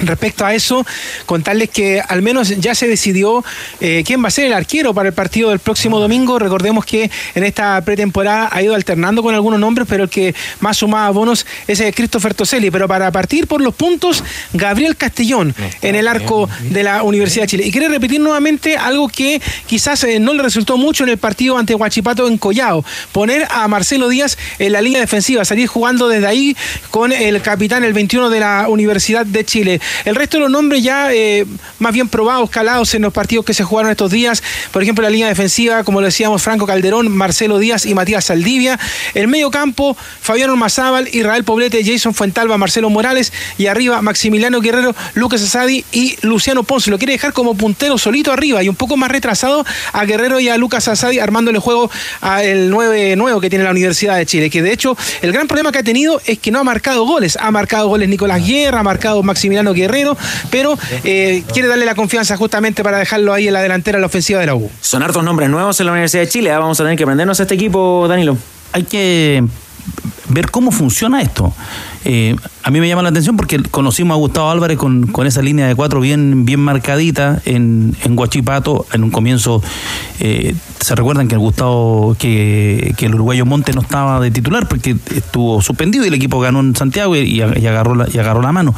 Respecto a eso, contarles que al menos ya se decidió eh, quién va a ser el arquero para el partido del próximo domingo. Recordemos que en esta pretemporada ha ido alternando con algunos nombres, pero el que más sumaba bonos es el Christopher Toselli. Pero para partir por los puntos, Gabriel Castellón en el arco de la Universidad de Chile. Y quiere repetir nuevamente algo que quizás eh, no le resultó mucho en el partido ante Huachipato en Collao. Poner a Marcelo Díaz en la línea defensiva, salir jugando desde ahí con el capitán, el 21 de la Universidad de Chile. El resto de los nombres ya eh, más bien probados, calados en los partidos que se jugaron estos días. Por ejemplo, la línea defensiva, como lo decíamos, Franco Calderón, Marcelo Díaz y Matías Saldivia. El medio campo, Fabián Ormazábal, Israel Poblete, Jason Fuentalba, Marcelo Morales. Y arriba, Maximiliano Guerrero, Lucas Asadi y Luciano Ponce. Lo quiere dejar como puntero solito arriba y un poco más retrasado a Guerrero y a Lucas Asadi armándole juego al 9 nuevo que tiene la Universidad de Chile. Que de hecho, el gran problema que ha tenido es que no ha marcado goles. Ha marcado goles Nicolás Guerra, ha marcado Maximiliano Guerrero, pero eh, quiere darle la confianza justamente para dejarlo ahí en la delantera, en la ofensiva de la U. Son hartos nombres nuevos en la Universidad de Chile. ¿ah? Vamos a tener que aprendernos a este equipo, Danilo. Hay que ver cómo funciona esto. Eh, a mí me llama la atención porque conocimos a Gustavo Álvarez con, con esa línea de cuatro bien, bien marcadita en, en Guachipato. En un comienzo, eh, se recuerdan que el Gustavo, que, que, el uruguayo Monte no estaba de titular porque estuvo suspendido y el equipo ganó en Santiago y, y agarró, la, y agarró la mano.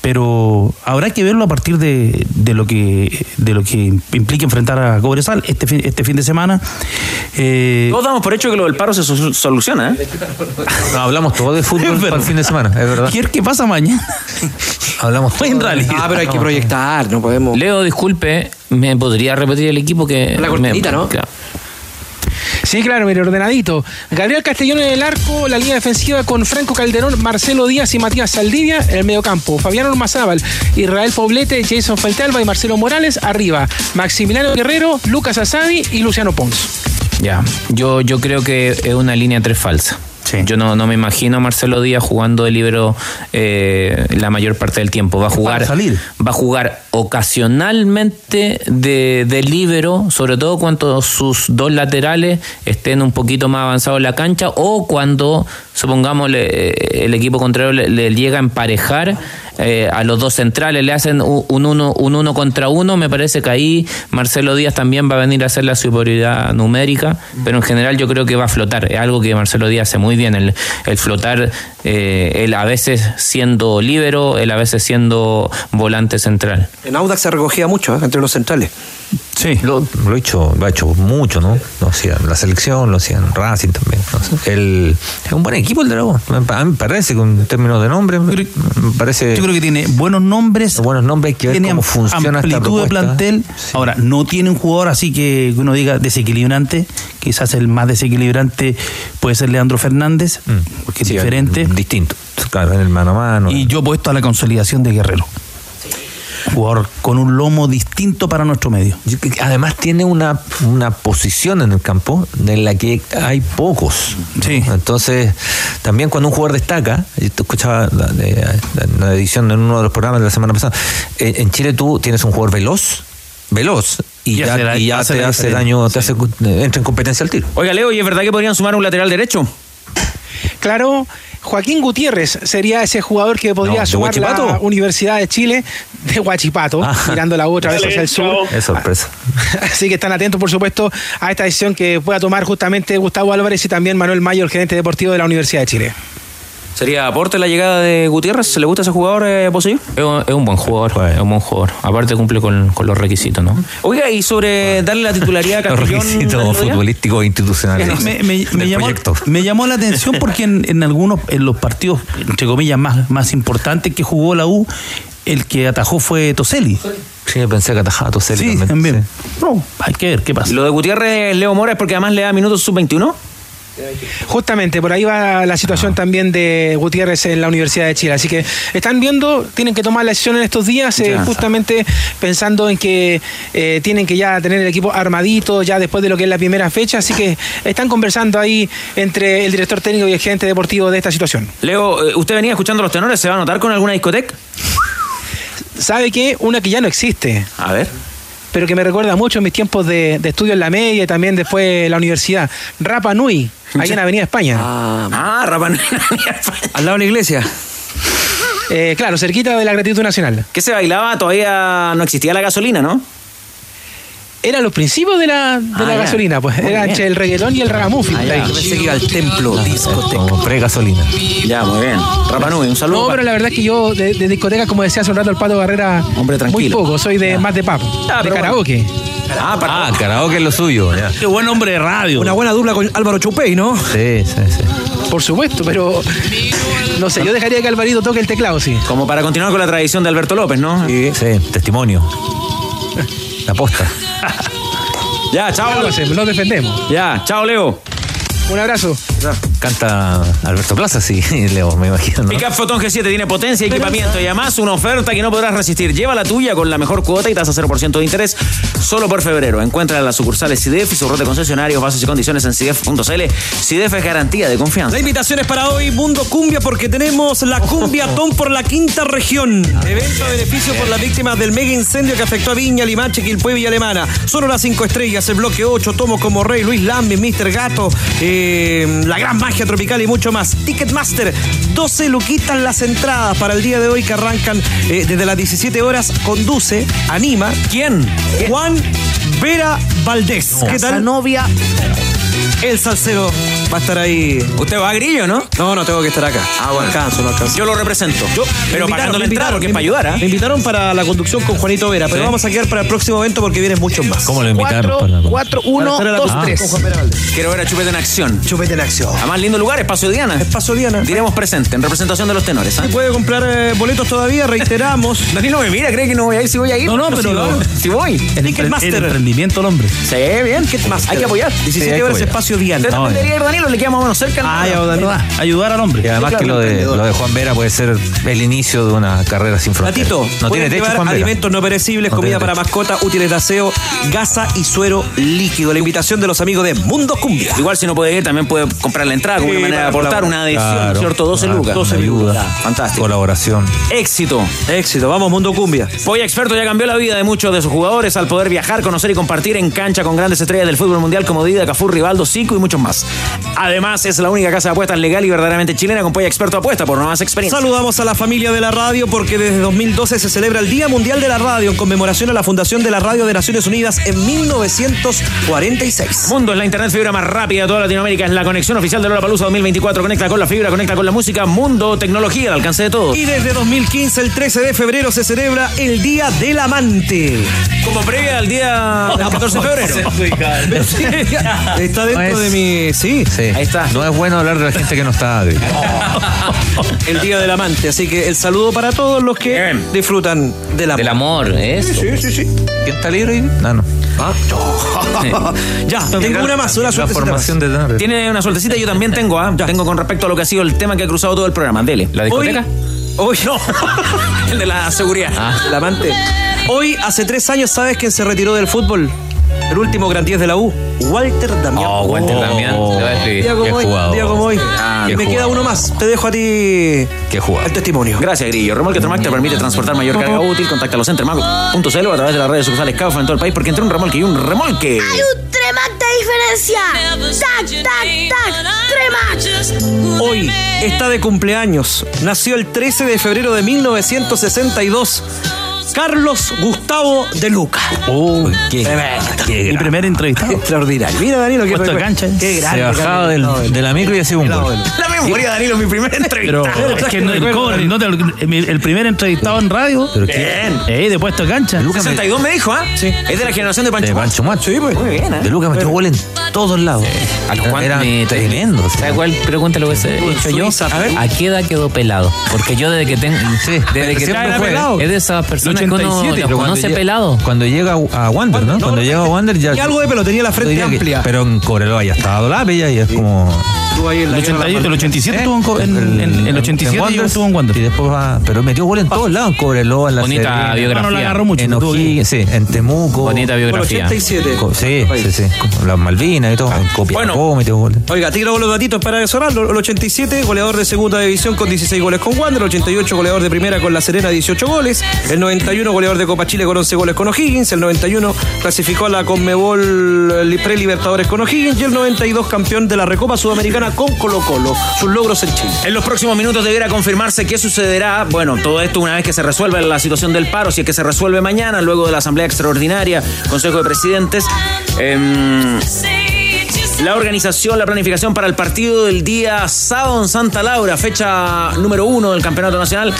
Pero habrá que verlo a partir de, de, lo, que, de lo que implica enfrentar a Cobresal este fin, este fin de semana. Eh, Todos damos por hecho que lo del paro se soluciona. ¿eh? No, hablamos todo de fútbol para el fin de semana, es verdad. ¿Qué pasa mañana? Hablamos en realidad. Ah, pero hay que proyectar, no podemos. Leo, disculpe, ¿me podría repetir el equipo que. La cortinita, me, ¿no? Claro. Sí, claro, mire, ordenadito. Gabriel Castellón en el arco, la línea defensiva con Franco Calderón, Marcelo Díaz y Matías Saldivia en el mediocampo. Fabián Ormazábal, Israel Poblete, Jason Feltelba y Marcelo Morales arriba. Maximiliano Guerrero, Lucas Asadi y Luciano Pons. Ya, yo, yo creo que es una línea 3 falsa. Sí. Yo no, no me imagino a Marcelo Díaz jugando de libero eh, la mayor parte del tiempo. Va a jugar, va a jugar ocasionalmente de, de libero, sobre todo cuando sus dos laterales estén un poquito más avanzados en la cancha o cuando, supongamos, le, el equipo contrario le, le llega a emparejar eh, a los dos centrales, le hacen un uno, un uno contra uno. Me parece que ahí Marcelo Díaz también va a venir a hacer la superioridad numérica, pero en general yo creo que va a flotar. Es algo que Marcelo Díaz hace muy bien, el, el flotar, eh, él a veces siendo líbero, él a veces siendo volante central. En Audax se recogía mucho ¿eh? entre los centrales. Sí. Lo, lo, he hecho, lo ha hecho mucho, ¿no? Lo hacía en la selección, lo hacía en Racing también. ¿no? El, es un buen equipo el Dragón. A mí me parece, con términos de nombre, me parece. Yo creo que tiene buenos nombres. Buenos nombres que tiene cómo funciona amplitud de plantel. Sí. Ahora, no tiene un jugador así que uno diga desequilibrante. Quizás el más desequilibrante puede ser Leandro Fernández, mm. porque es diferente. Distinto. Claro, en el mano a mano. Y yo puesto a la consolidación de Guerrero jugador con un lomo distinto para nuestro medio. Además tiene una, una posición en el campo en la que hay pocos. Sí. Entonces, también cuando un jugador destaca, tú escuchabas la, la, edición en uno de los programas de la semana pasada, en Chile tú tienes un jugador veloz, veloz, y ya, y ya te hace daño, te hace, entra en competencia al tiro. Oiga, Leo, ¿y es verdad que podrían sumar un lateral derecho? Claro, Joaquín Gutiérrez sería ese jugador que podría no, sumar la Universidad de Chile de Huachipato, ah. mirando la otra vez hacia el sur. Es sorpresa. Así que están atentos, por supuesto, a esta decisión que pueda tomar justamente Gustavo Álvarez y también Manuel Mayo, el gerente deportivo de la Universidad de Chile. ¿Sería aporte la llegada de Gutiérrez? ¿Le gusta ese jugador eh, posible? Es un, es un, buen jugador, es un buen jugador. Aparte cumple con, con, los requisitos, ¿no? Oiga, y sobre darle la titularidad a Castellón... Los requisitos futbolísticos institucionales. Me, me, me, llamó, me, llamó, la atención porque en, en, algunos, en los partidos, entre comillas, más, más importantes que jugó la U, el que atajó fue Toselli. Sí, pensé que atajaba a Toselli sí, también. también. Sí. No, hay que ver qué pasa. Lo de Gutiérrez, Leo Mora, es porque además le da minutos sub-21. Justamente, por ahí va la situación también de Gutiérrez en la Universidad de Chile. Así que están viendo, tienen que tomar la decisión en estos días, eh, justamente pensando en que eh, tienen que ya tener el equipo armadito ya después de lo que es la primera fecha. Así que están conversando ahí entre el director técnico y el gerente deportivo de esta situación. Leo, eh, ¿usted venía escuchando los tenores? ¿Se va a notar con alguna discoteca? ¿Sabe qué? Una que ya no existe. A ver pero que me recuerda mucho mis tiempos de, de estudio en la media y también después en la universidad. Rapa Nui, ahí en Avenida España. Ah, ah Rapa Nui en Avenida España. Al lado de la iglesia. Eh, claro, cerquita de la gratitud nacional. ¿Qué se bailaba? Todavía no existía la gasolina, ¿no? Era los principios de la, de Ah, la ya. gasolina, pues. Muy Era bien. entre el reggaetón y el ragamuffin. Ah. Yo pensé que iba al templo, discoteca. Como pre-gasolina. Ya, muy bien. Rapanui, un saludo. No, pero la verdad es que yo de, de discoteca, como decía hace un rato el Pato Barrera, Hombre, muy tranquilo. poco. Soy de más de pub, Ah, de karaoke. Ah, para- Ah, karaoke es lo suyo. ya. Qué buen hombre de radio. Una buena dupla con Álvaro Chupey, ¿no? Sí, sí, sí. Por supuesto, pero no sé, yo dejaría que Alvarito toque el teclado, sí. Como para continuar con la tradición de Alberto López, ¿no? Sí, testimonio. La posta. Ya, chao. Hacemos, lo defendemos. Ya, chao, Leo. Un abrazo. Canta Alberto Plaza, sí, Leo, me imagino. ¿no? Pickup Photon G7 tiene potencia y equipamiento y además una oferta que no podrás resistir. Lleva la tuya con la mejor cuota y tasa 0% de interés solo por febrero. Encuentra las sucursales CIDEF y su red de concesionarios, bases y condiciones en CIDEF.cl. CIDEF es garantía de confianza. La invitación es para hoy, Mundo Cumbia, porque tenemos la Cumbia Tom por la quinta región. Evento a beneficio por las víctimas del mega incendio que afectó a Viña, Limache, Quilpue y Alemana. Solo las cinco estrellas, el bloque 8, Tomo como Rey, Luis Lambi, Mr. Gato, eh, La Gran Magia Tropical y mucho más. Ticketmaster, 12 luquitas las entradas para el día de hoy que arrancan eh, desde las 17 horas. Conduce, anima. ¿Quién? Juan Vera Valdés. ¿Qué tal? novia. El salsero va a estar ahí. Usted va a grillo, ¿no? No, no tengo que estar acá. Ah, bueno. No alcanzo, no alcanzo. Yo lo represento. Yo, pero pagando la me entrada porque es para ayudar, ¿ah? Me invitaron para la conducción con Juanito Vera, pero Sí. vamos a quedar para el próximo evento porque vienen muchos más. ¿Cómo lo invitaron? para la- 4, Para 1, estar a la 2, conducción 3. con Juan Vera Valdés. Quiero ver a Chupete en acción. Chupete en acción. Además, lindo lugar, Espacio Diana. Espacio Diana. Diremos presente en representación de los tenores. ¿ah? Puede comprar eh, boletos todavía, reiteramos. Danilo me mira, cree que no voy a ir, si voy a ir. No, no, pero si, voy, si voy. El, Ticketmaster. el emprendimiento del hombre. Sí, bien. Hay que apoyar. 17 Sí, hay que horas. Espacio Diana. Usted No, eh. debería ir, Danilo, le queda más o menos cerca. Ah, ya, Danilo. ¿Verdad? Ayudar al hombre. Y además Sí, que lo de, emprendedor. lo de Juan Vera puede ser el inicio de una carrera sin fronteras. Gatito, no tiene techo llevar Juan Vera. alimentos no perecibles, No comida para mascota, útiles de aseo, gasa y suero líquido. La invitación de los amigos de Mundo Cumbia. Igual si no puede ir, también puede comprar la entrada como Sí, una manera de aportar, una adhesión, Claro, ¿cierto? 12 claro, lucas. una ayuda. Fantástico. Colaboración. Éxito. Éxito, vamos Mundo Cumbia. Polla Experto ya cambió la vida de muchos de sus jugadores al poder viajar, conocer y compartir en cancha con grandes estrellas del fútbol mundial como Dida, Cafú, Rivaldo, Y muchos más. Además, es la única casa de apuestas legal y verdaderamente chilena con Polla Experto apuesta por nuevas experiencias. Saludamos a la familia de la radio porque desde 2012 se celebra el Día Mundial de la Radio en conmemoración a la Fundación de la Radio de Naciones Unidas en 1946. Mundo es la internet fibra más rápida de toda Latinoamérica. Es la conexión oficial de Lola Palusa 2024. Conecta con la fibra, conecta con la música. Mundo, tecnología al alcance de todos. Y desde 2015, el 13 de febrero, se celebra el Día del Amante. Como previa al día del 14 de febrero. Está dentro es- de mi. Sí, Sí. Ahí está. No es bueno hablar de la gente que no está. El Día del Amante. Así que el saludo para todos los que Bien. disfrutan del amor. Del amor, eso. Sí, sí, sí. ¿Quién está libre? hoy? No, no. Ah, ya, tengo una más, una La suerte. formación de. Tiene una suertecita, yo también tengo, ¿ah? Tengo con respecto a lo que ha sido el tema que ha cruzado todo el programa. Dele. ¿La discoteca? Hoy, no. El de la seguridad. Ah. El amante. Hoy, hace tres años, ¿sabes quién se retiró del fútbol? El último gran 10 de la U, Walter Damián. Oh, Walter Damián. Te voy a escribir. Día como hoy, jugador. día como hoy. Ah, me queda uno más. Te dejo a ti Qué jugador. el testimonio. Gracias, Grillo. Remolque Tremac te permite transportar mayor carga útil. Contáctalos en tremac.cl o a través de las redes sociales CAUFA en todo el país, porque entre un remolque y un remolque. Hay un Tremac de diferencia. Tac, tac, tac. Tremac. Hoy está de cumpleaños. Nació el 13 de febrero de 1962. Carlos Gustavo de Luca. Oh, Qué, qué mi primer entrevistado. Extraordinario. Mira, Danilo, qué Puesto cancha. Qué Se grande. bajaba del, Gustavo de la micro y hacía un gol. La memoria, Danilo, mi primera Pero entrevista. es que no, el, cobre, no te el, primer entrevistado en radio. Pero qué- Bien. Eh, de puesto de cancha. 62 me dijo, ¿ah? Sí. Es de la generación de Pancho. de. Pancho Macho. Sí, pues. Muy bien, ¿eh? De Lucas metió gol en todos lados. ¿A los Era me- tremendo. ¿Sabes cuál pregunta lo que he hecho yo? Suiza, a ver. ¿A qué edad quedó pelado? Porque yo desde que tengo. Sí, desde que tengo fue. pelado. Es de esas personas que uno 87, los Pero cuando conoce llega- pelado. Cuando llega a Wander, ¿no? Cuando llega a Wander ya. Y algo de pelo, tenía la yo frente diría que- amplia. pero en Cobreloa ya estaba Dolape ya y es como. Estuvo ahí en la El, guerra 88, el 87 ¿Eh? estuvo en, en, en- en el 87 yo Wanderers, estuvo en Wander. Y después va. Pero metió gol en todos lados, en Cobreloa, en la Bonita Serena, biografía. No, no la agarró mucho. En. O'Higgins, sí, en Temuco. Bonita biografía. 87. Co- Sí, sí, sí. con Las Malvinas y todo. En Copiapó Bueno. metió gol. Oiga, tiro los datitos para cerrar. El 87, goleador de segunda división con 16 goles con Wander. El 88, goleador de primera con La Serena, 18 goles. El 91, goleador de Copa Chile con 11 goles con O'Higgins. El 91, clasificó a la Conmebol eh, Pre-Libertadores con O'Higgins. Y el 92, campeón de la Recopa Sudamericana con Colo Colo. Sus logros en Chile. En los próximos minutos deberá confirmarse qué sucederá. Bueno, todo esto una vez que se resuelva la situación del paro, si es que se resuelve mañana, luego de la Asamblea Extraordinaria, Consejo de Presidentes. Em, la organización, la planificación para el partido del día sábado en Santa Laura, fecha número uno del Campeonato Nacional.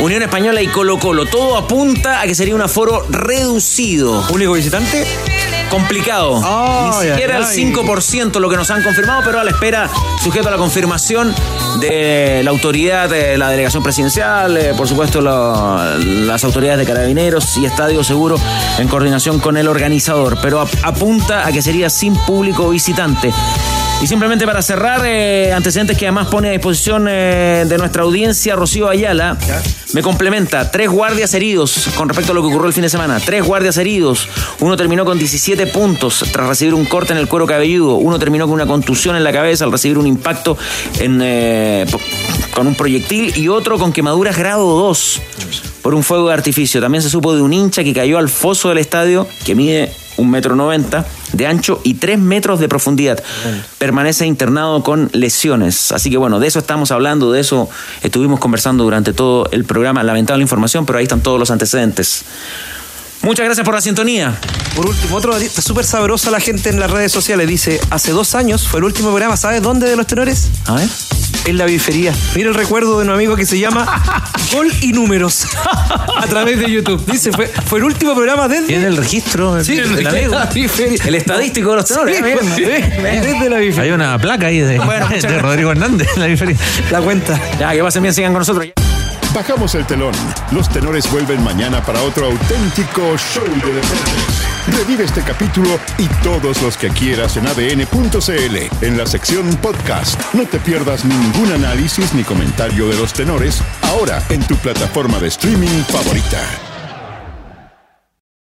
Unión Española y Colo Colo. Todo apunta a que sería un aforo reducido. ¿Único visitante? Complicado. Ay, Ni siquiera el 5% lo que nos han confirmado, pero a la espera, sujeto a la confirmación de la autoridad, de la delegación presidencial, eh, por supuesto la- las autoridades de carabineros y Estadio Seguro en coordinación con el organizador. Pero ap- apunta a que sería sin público visitante. Y simplemente para cerrar, eh, antecedentes que además pone a disposición eh, de nuestra audiencia, Rocío Ayala, me complementa. Tres guardias heridos con respecto a lo que ocurrió el fin de semana. Tres guardias heridos. Uno terminó con 17 puntos tras recibir un corte en el cuero cabelludo. Uno terminó con una contusión en la cabeza al recibir un impacto en, eh, con un proyectil. Y otro con quemaduras grado 2 por un fuego de artificio. También se supo de un hincha que cayó al foso del estadio, que mide un metro noventa de ancho y tres metros de profundidad. Permanece internado con lesiones. Así que bueno, de eso estamos hablando, de eso estuvimos conversando durante todo el programa. Lamentable información, pero ahí están todos los antecedentes. Muchas gracias por la sintonía. Por último, otro está súper sabrosa la gente en las redes sociales. Dice, hace dos años fue el último programa, ¿sabes dónde de los tenores? A ver. En la bifería. Mira el recuerdo de un amigo que se llama Gol y Números a través de YouTube. Dice, fue, fue el último programa desde... Tiene el registro. Sí, el, amigo. bifería. El estadístico de los tenores. Sí, sí, desde la bifería. Hay una placa ahí de, Bueno, de. Rodrigo Hernández en la diferencia. La cuenta. Ya, que pasen bien, sigan con nosotros. Bajamos el telón. Los tenores vuelven mañana para otro auténtico show de deportes. Revive este capítulo y todos los que quieras en adn.cl en la sección podcast. No te pierdas ningún análisis ni comentario de los tenores ahora en tu plataforma de streaming favorita.